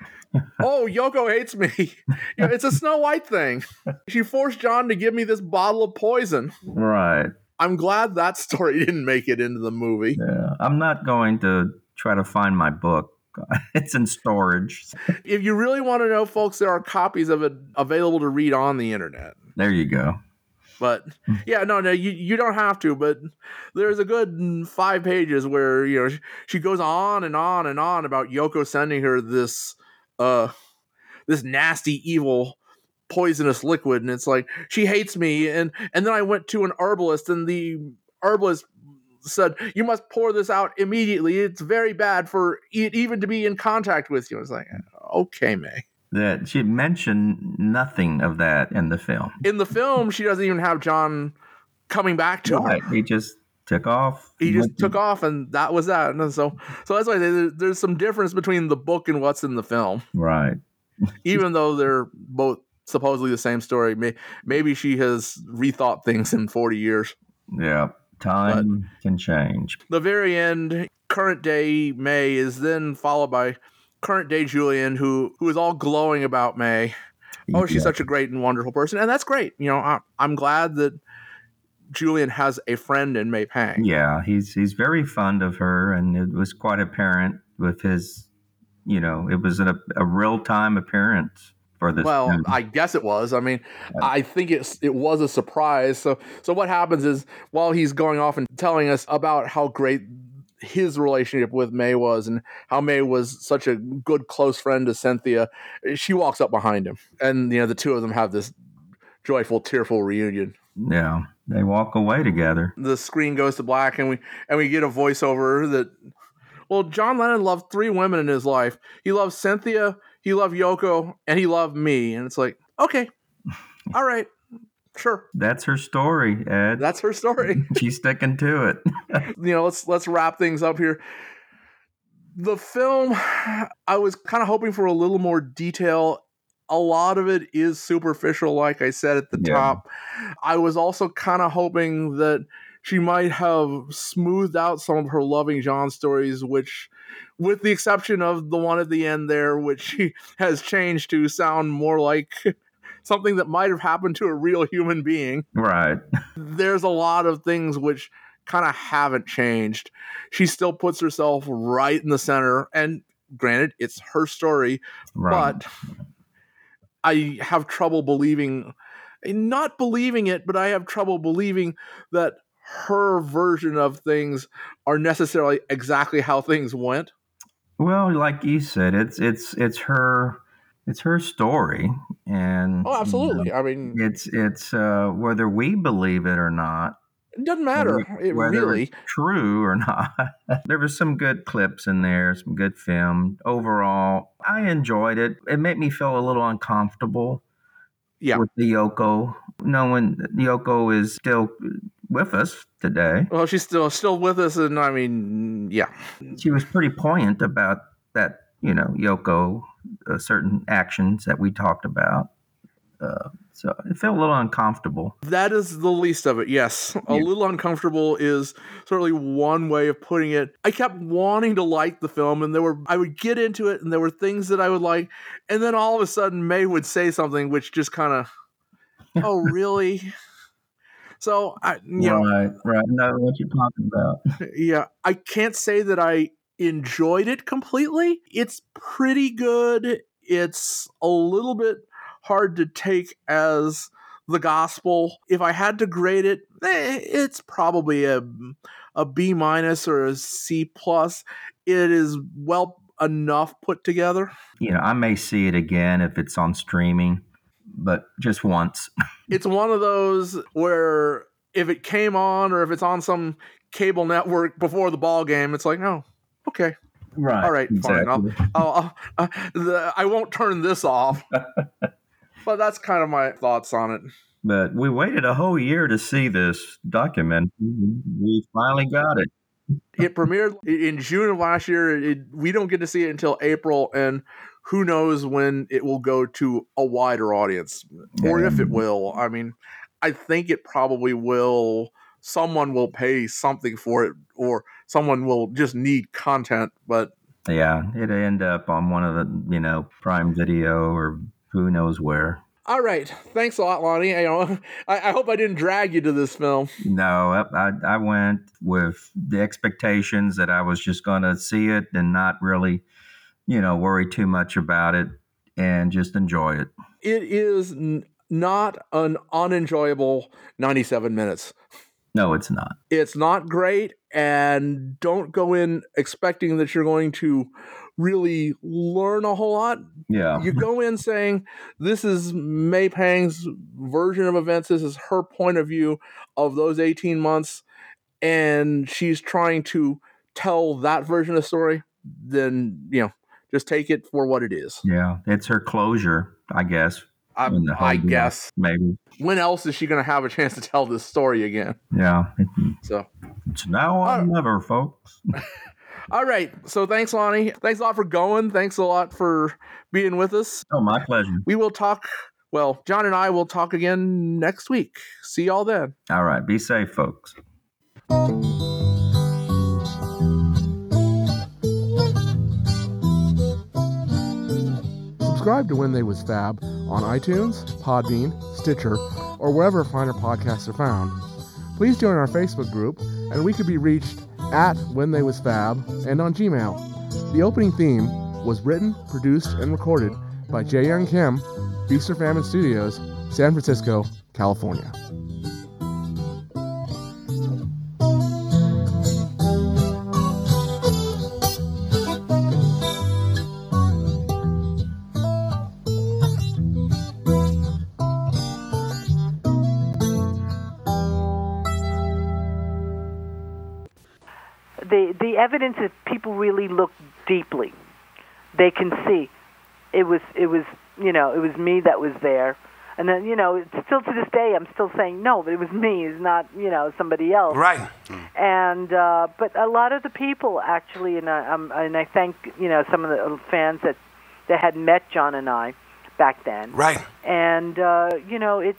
[SPEAKER 4] oh, Yoko hates me. You know, it's a Snow White thing. She forced John to give me this bottle of poison.
[SPEAKER 5] Right.
[SPEAKER 4] I'm glad that story didn't make it into the movie.
[SPEAKER 5] Yeah. I'm not going to try to find my book. It's in storage.
[SPEAKER 4] If you really want to know, folks, there are copies of it available to read on the internet.
[SPEAKER 5] There you go.
[SPEAKER 4] But yeah, no, no, you, you don't have to. But there's a good five pages where you know she, she goes on and on and on about Yoko sending her this uh this nasty evil poisonous liquid, and it's like she hates me. And and then I went to an herbalist, and the herbalist said you must pour this out immediately. It's very bad for it even to be in contact with you. I was like, okay, May.
[SPEAKER 5] That she mentioned nothing of that in the film.
[SPEAKER 4] In the film, she doesn't even have John coming back to
[SPEAKER 5] Right.
[SPEAKER 4] her.
[SPEAKER 5] He just took off.
[SPEAKER 4] He just took off, and that was that. And so, so that's why there- there's some difference between the book and what's in the film,
[SPEAKER 5] Right.
[SPEAKER 4] even though they're both supposedly the same story. May, maybe she has rethought things in 40 years.
[SPEAKER 5] Yeah. Time can change.
[SPEAKER 4] The very end, current day May is then followed by current day Julian, who who is all glowing about May. Oh, she's
[SPEAKER 5] Yeah.
[SPEAKER 4] such a great and wonderful person, and that's great. You know, I, I'm glad that Julian has a friend in May Pang.
[SPEAKER 5] Yeah, he's he's very fond of her, and it was quite apparent with his, you know, it was a, a real time appearance for this.
[SPEAKER 4] Well. I guess it was. I mean, I think it's it was a surprise. So so what happens is while he's going off and telling us about how great his relationship with May was and how May was such a good close friend to Cynthia, she walks up behind him and you know the two of them have this joyful tearful reunion.
[SPEAKER 5] yeah, they walk away together.
[SPEAKER 4] The screen goes to black and we and we get a voiceover that well, John Lennon loved three women in his life. He loved Cynthia, he loved Yoko, and he loved me. And it's like, okay, all right, sure.
[SPEAKER 5] That's her story, Ed.
[SPEAKER 4] That's her story.
[SPEAKER 5] She's sticking to it.
[SPEAKER 4] you know, let's let's wrap things up here. The film, I was kind of hoping for a little more detail. A lot of it is superficial, like I said at the
[SPEAKER 5] Yeah.
[SPEAKER 4] top. I was also kind of hoping that she might have smoothed out some of her loving John stories, which, with the exception of the one at the end there, which she has changed to sound more like something that might have happened to a real human being
[SPEAKER 5] right.
[SPEAKER 4] there's a lot of things which kind of haven't changed. She still puts herself right in the center, and granted, it's her story,
[SPEAKER 5] Right.
[SPEAKER 4] but I have trouble believing, not believing it, but I have trouble believing that her version of things are necessarily exactly how things went.
[SPEAKER 5] Well, like you said, it's it's it's her it's her story, and
[SPEAKER 4] Oh, absolutely. I mean,
[SPEAKER 5] it's it's uh, whether we believe it or not.
[SPEAKER 4] it doesn't matter. It
[SPEAKER 5] whether
[SPEAKER 4] really.
[SPEAKER 5] true or not. there were some good clips in there, some good film. Overall, I enjoyed it. It made me feel a little uncomfortable.
[SPEAKER 4] Yeah.
[SPEAKER 5] With the Yoko, knowing Yoko is still with us today.
[SPEAKER 4] Well, she's still still with us, and I mean, yeah.
[SPEAKER 5] She was pretty poignant about that. You know, Yoko, uh, certain actions that we talked about. Uh, so it felt a little uncomfortable.
[SPEAKER 4] That is the least of it. Yes, a
[SPEAKER 5] Yeah.
[SPEAKER 4] little uncomfortable is certainly one way of putting it. I kept wanting to like the film, and there were I would get into it, and there were things that I would like, and then all of a sudden May would say something which just kind of, oh really? So I, you know,
[SPEAKER 5] right, right. Know what you're talking about.
[SPEAKER 4] yeah, I can't say that I enjoyed it completely. It's pretty good. It's a little bit hard to take as the gospel. If I had to grade it, eh, it's probably a a B minus or a C plus. It is well enough put together.
[SPEAKER 5] You know, I may see it again if it's on streaming, but just once.
[SPEAKER 4] It's one of those where if it came on or if it's on some cable network before the ball game, it's like, oh, okay.
[SPEAKER 5] Right.
[SPEAKER 4] All right, fine. I'll, I'll, I'll, uh, the, I won't turn this off. but that's kind of my thoughts on it.
[SPEAKER 5] But we waited a whole year to see this document. We finally got it.
[SPEAKER 4] It premiered in June of last year. It, we don't get to see it until April, and who knows when it will go to a wider audience or if it will. I mean, I think it probably will. Someone will pay something for it, or someone will just need content. But
[SPEAKER 5] Yeah, it'd end up on one of the, you know, Prime Video or who knows where.
[SPEAKER 4] all right, thanks a lot, Lonnie. You know, I, I hope I didn't drag you to this film.
[SPEAKER 5] No, I, I, I went with the expectations that I was just going to see it and not really, you know, worry too much about it and just enjoy it.
[SPEAKER 4] It is n- not an unenjoyable 97 minutes.
[SPEAKER 5] No, it's not.
[SPEAKER 4] it's not great and don't go in expecting that you're going to really learn a whole lot
[SPEAKER 5] Yeah.
[SPEAKER 4] you go in saying this is may pang's version of events this is her point of view of those 18 months and she's trying to tell that version of the story then you know just take it for what it is
[SPEAKER 5] Yeah. It's her closure, I guess.
[SPEAKER 4] I-
[SPEAKER 5] in the whole
[SPEAKER 4] I guess.
[SPEAKER 5] Maybe.
[SPEAKER 4] when else is she going to have a chance to tell this story again
[SPEAKER 5] Yeah.
[SPEAKER 4] so
[SPEAKER 5] It's now or never, folks.
[SPEAKER 4] All right. So thanks, Lonnie. Thanks a lot for going. Thanks a lot for being with us.
[SPEAKER 5] Oh, my pleasure.
[SPEAKER 4] We will talk. Well, John and I will talk again next week. See y'all then.
[SPEAKER 5] All right. Be safe, folks.
[SPEAKER 4] Subscribe to When They Was Fab on iTunes, Podbean, Stitcher, or wherever finer podcasts are found. Please join our Facebook group, and we could be reached at When They Was Fab and on Gmail. The opening theme was written, produced, and recorded by Jae Young Kim, Feast or Famine Studios, San Francisco, California.
[SPEAKER 7] Evidence is people really look deeply. They can see it was it was you know it was me that was there, and then you know still to this day I'm still saying no, but it was me. It's not you know somebody else.
[SPEAKER 17] Right.
[SPEAKER 7] And uh, but a lot of the people actually, and I, um, and I thank you know some of the fans that that had met John and I back then.
[SPEAKER 17] Right.
[SPEAKER 7] And uh, you know it.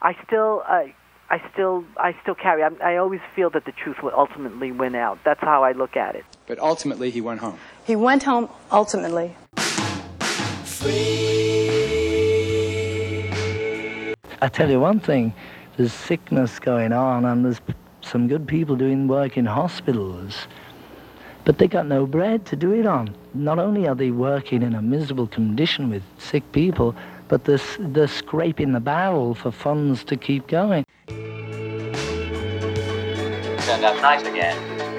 [SPEAKER 7] I still. Uh, I still, I still carry. I'm, I always feel that the truth will ultimately win out. That's how I look at it.
[SPEAKER 8] But ultimately, he went home.
[SPEAKER 2] He went home ultimately.
[SPEAKER 18] I tell you one thing, there's sickness going on and there's some good people doing work in hospitals, but they got no bread to do it on. Not only are they working in a miserable condition with sick people, but they're, scraping the barrel for funds to keep going.
[SPEAKER 19] Turned out nice again.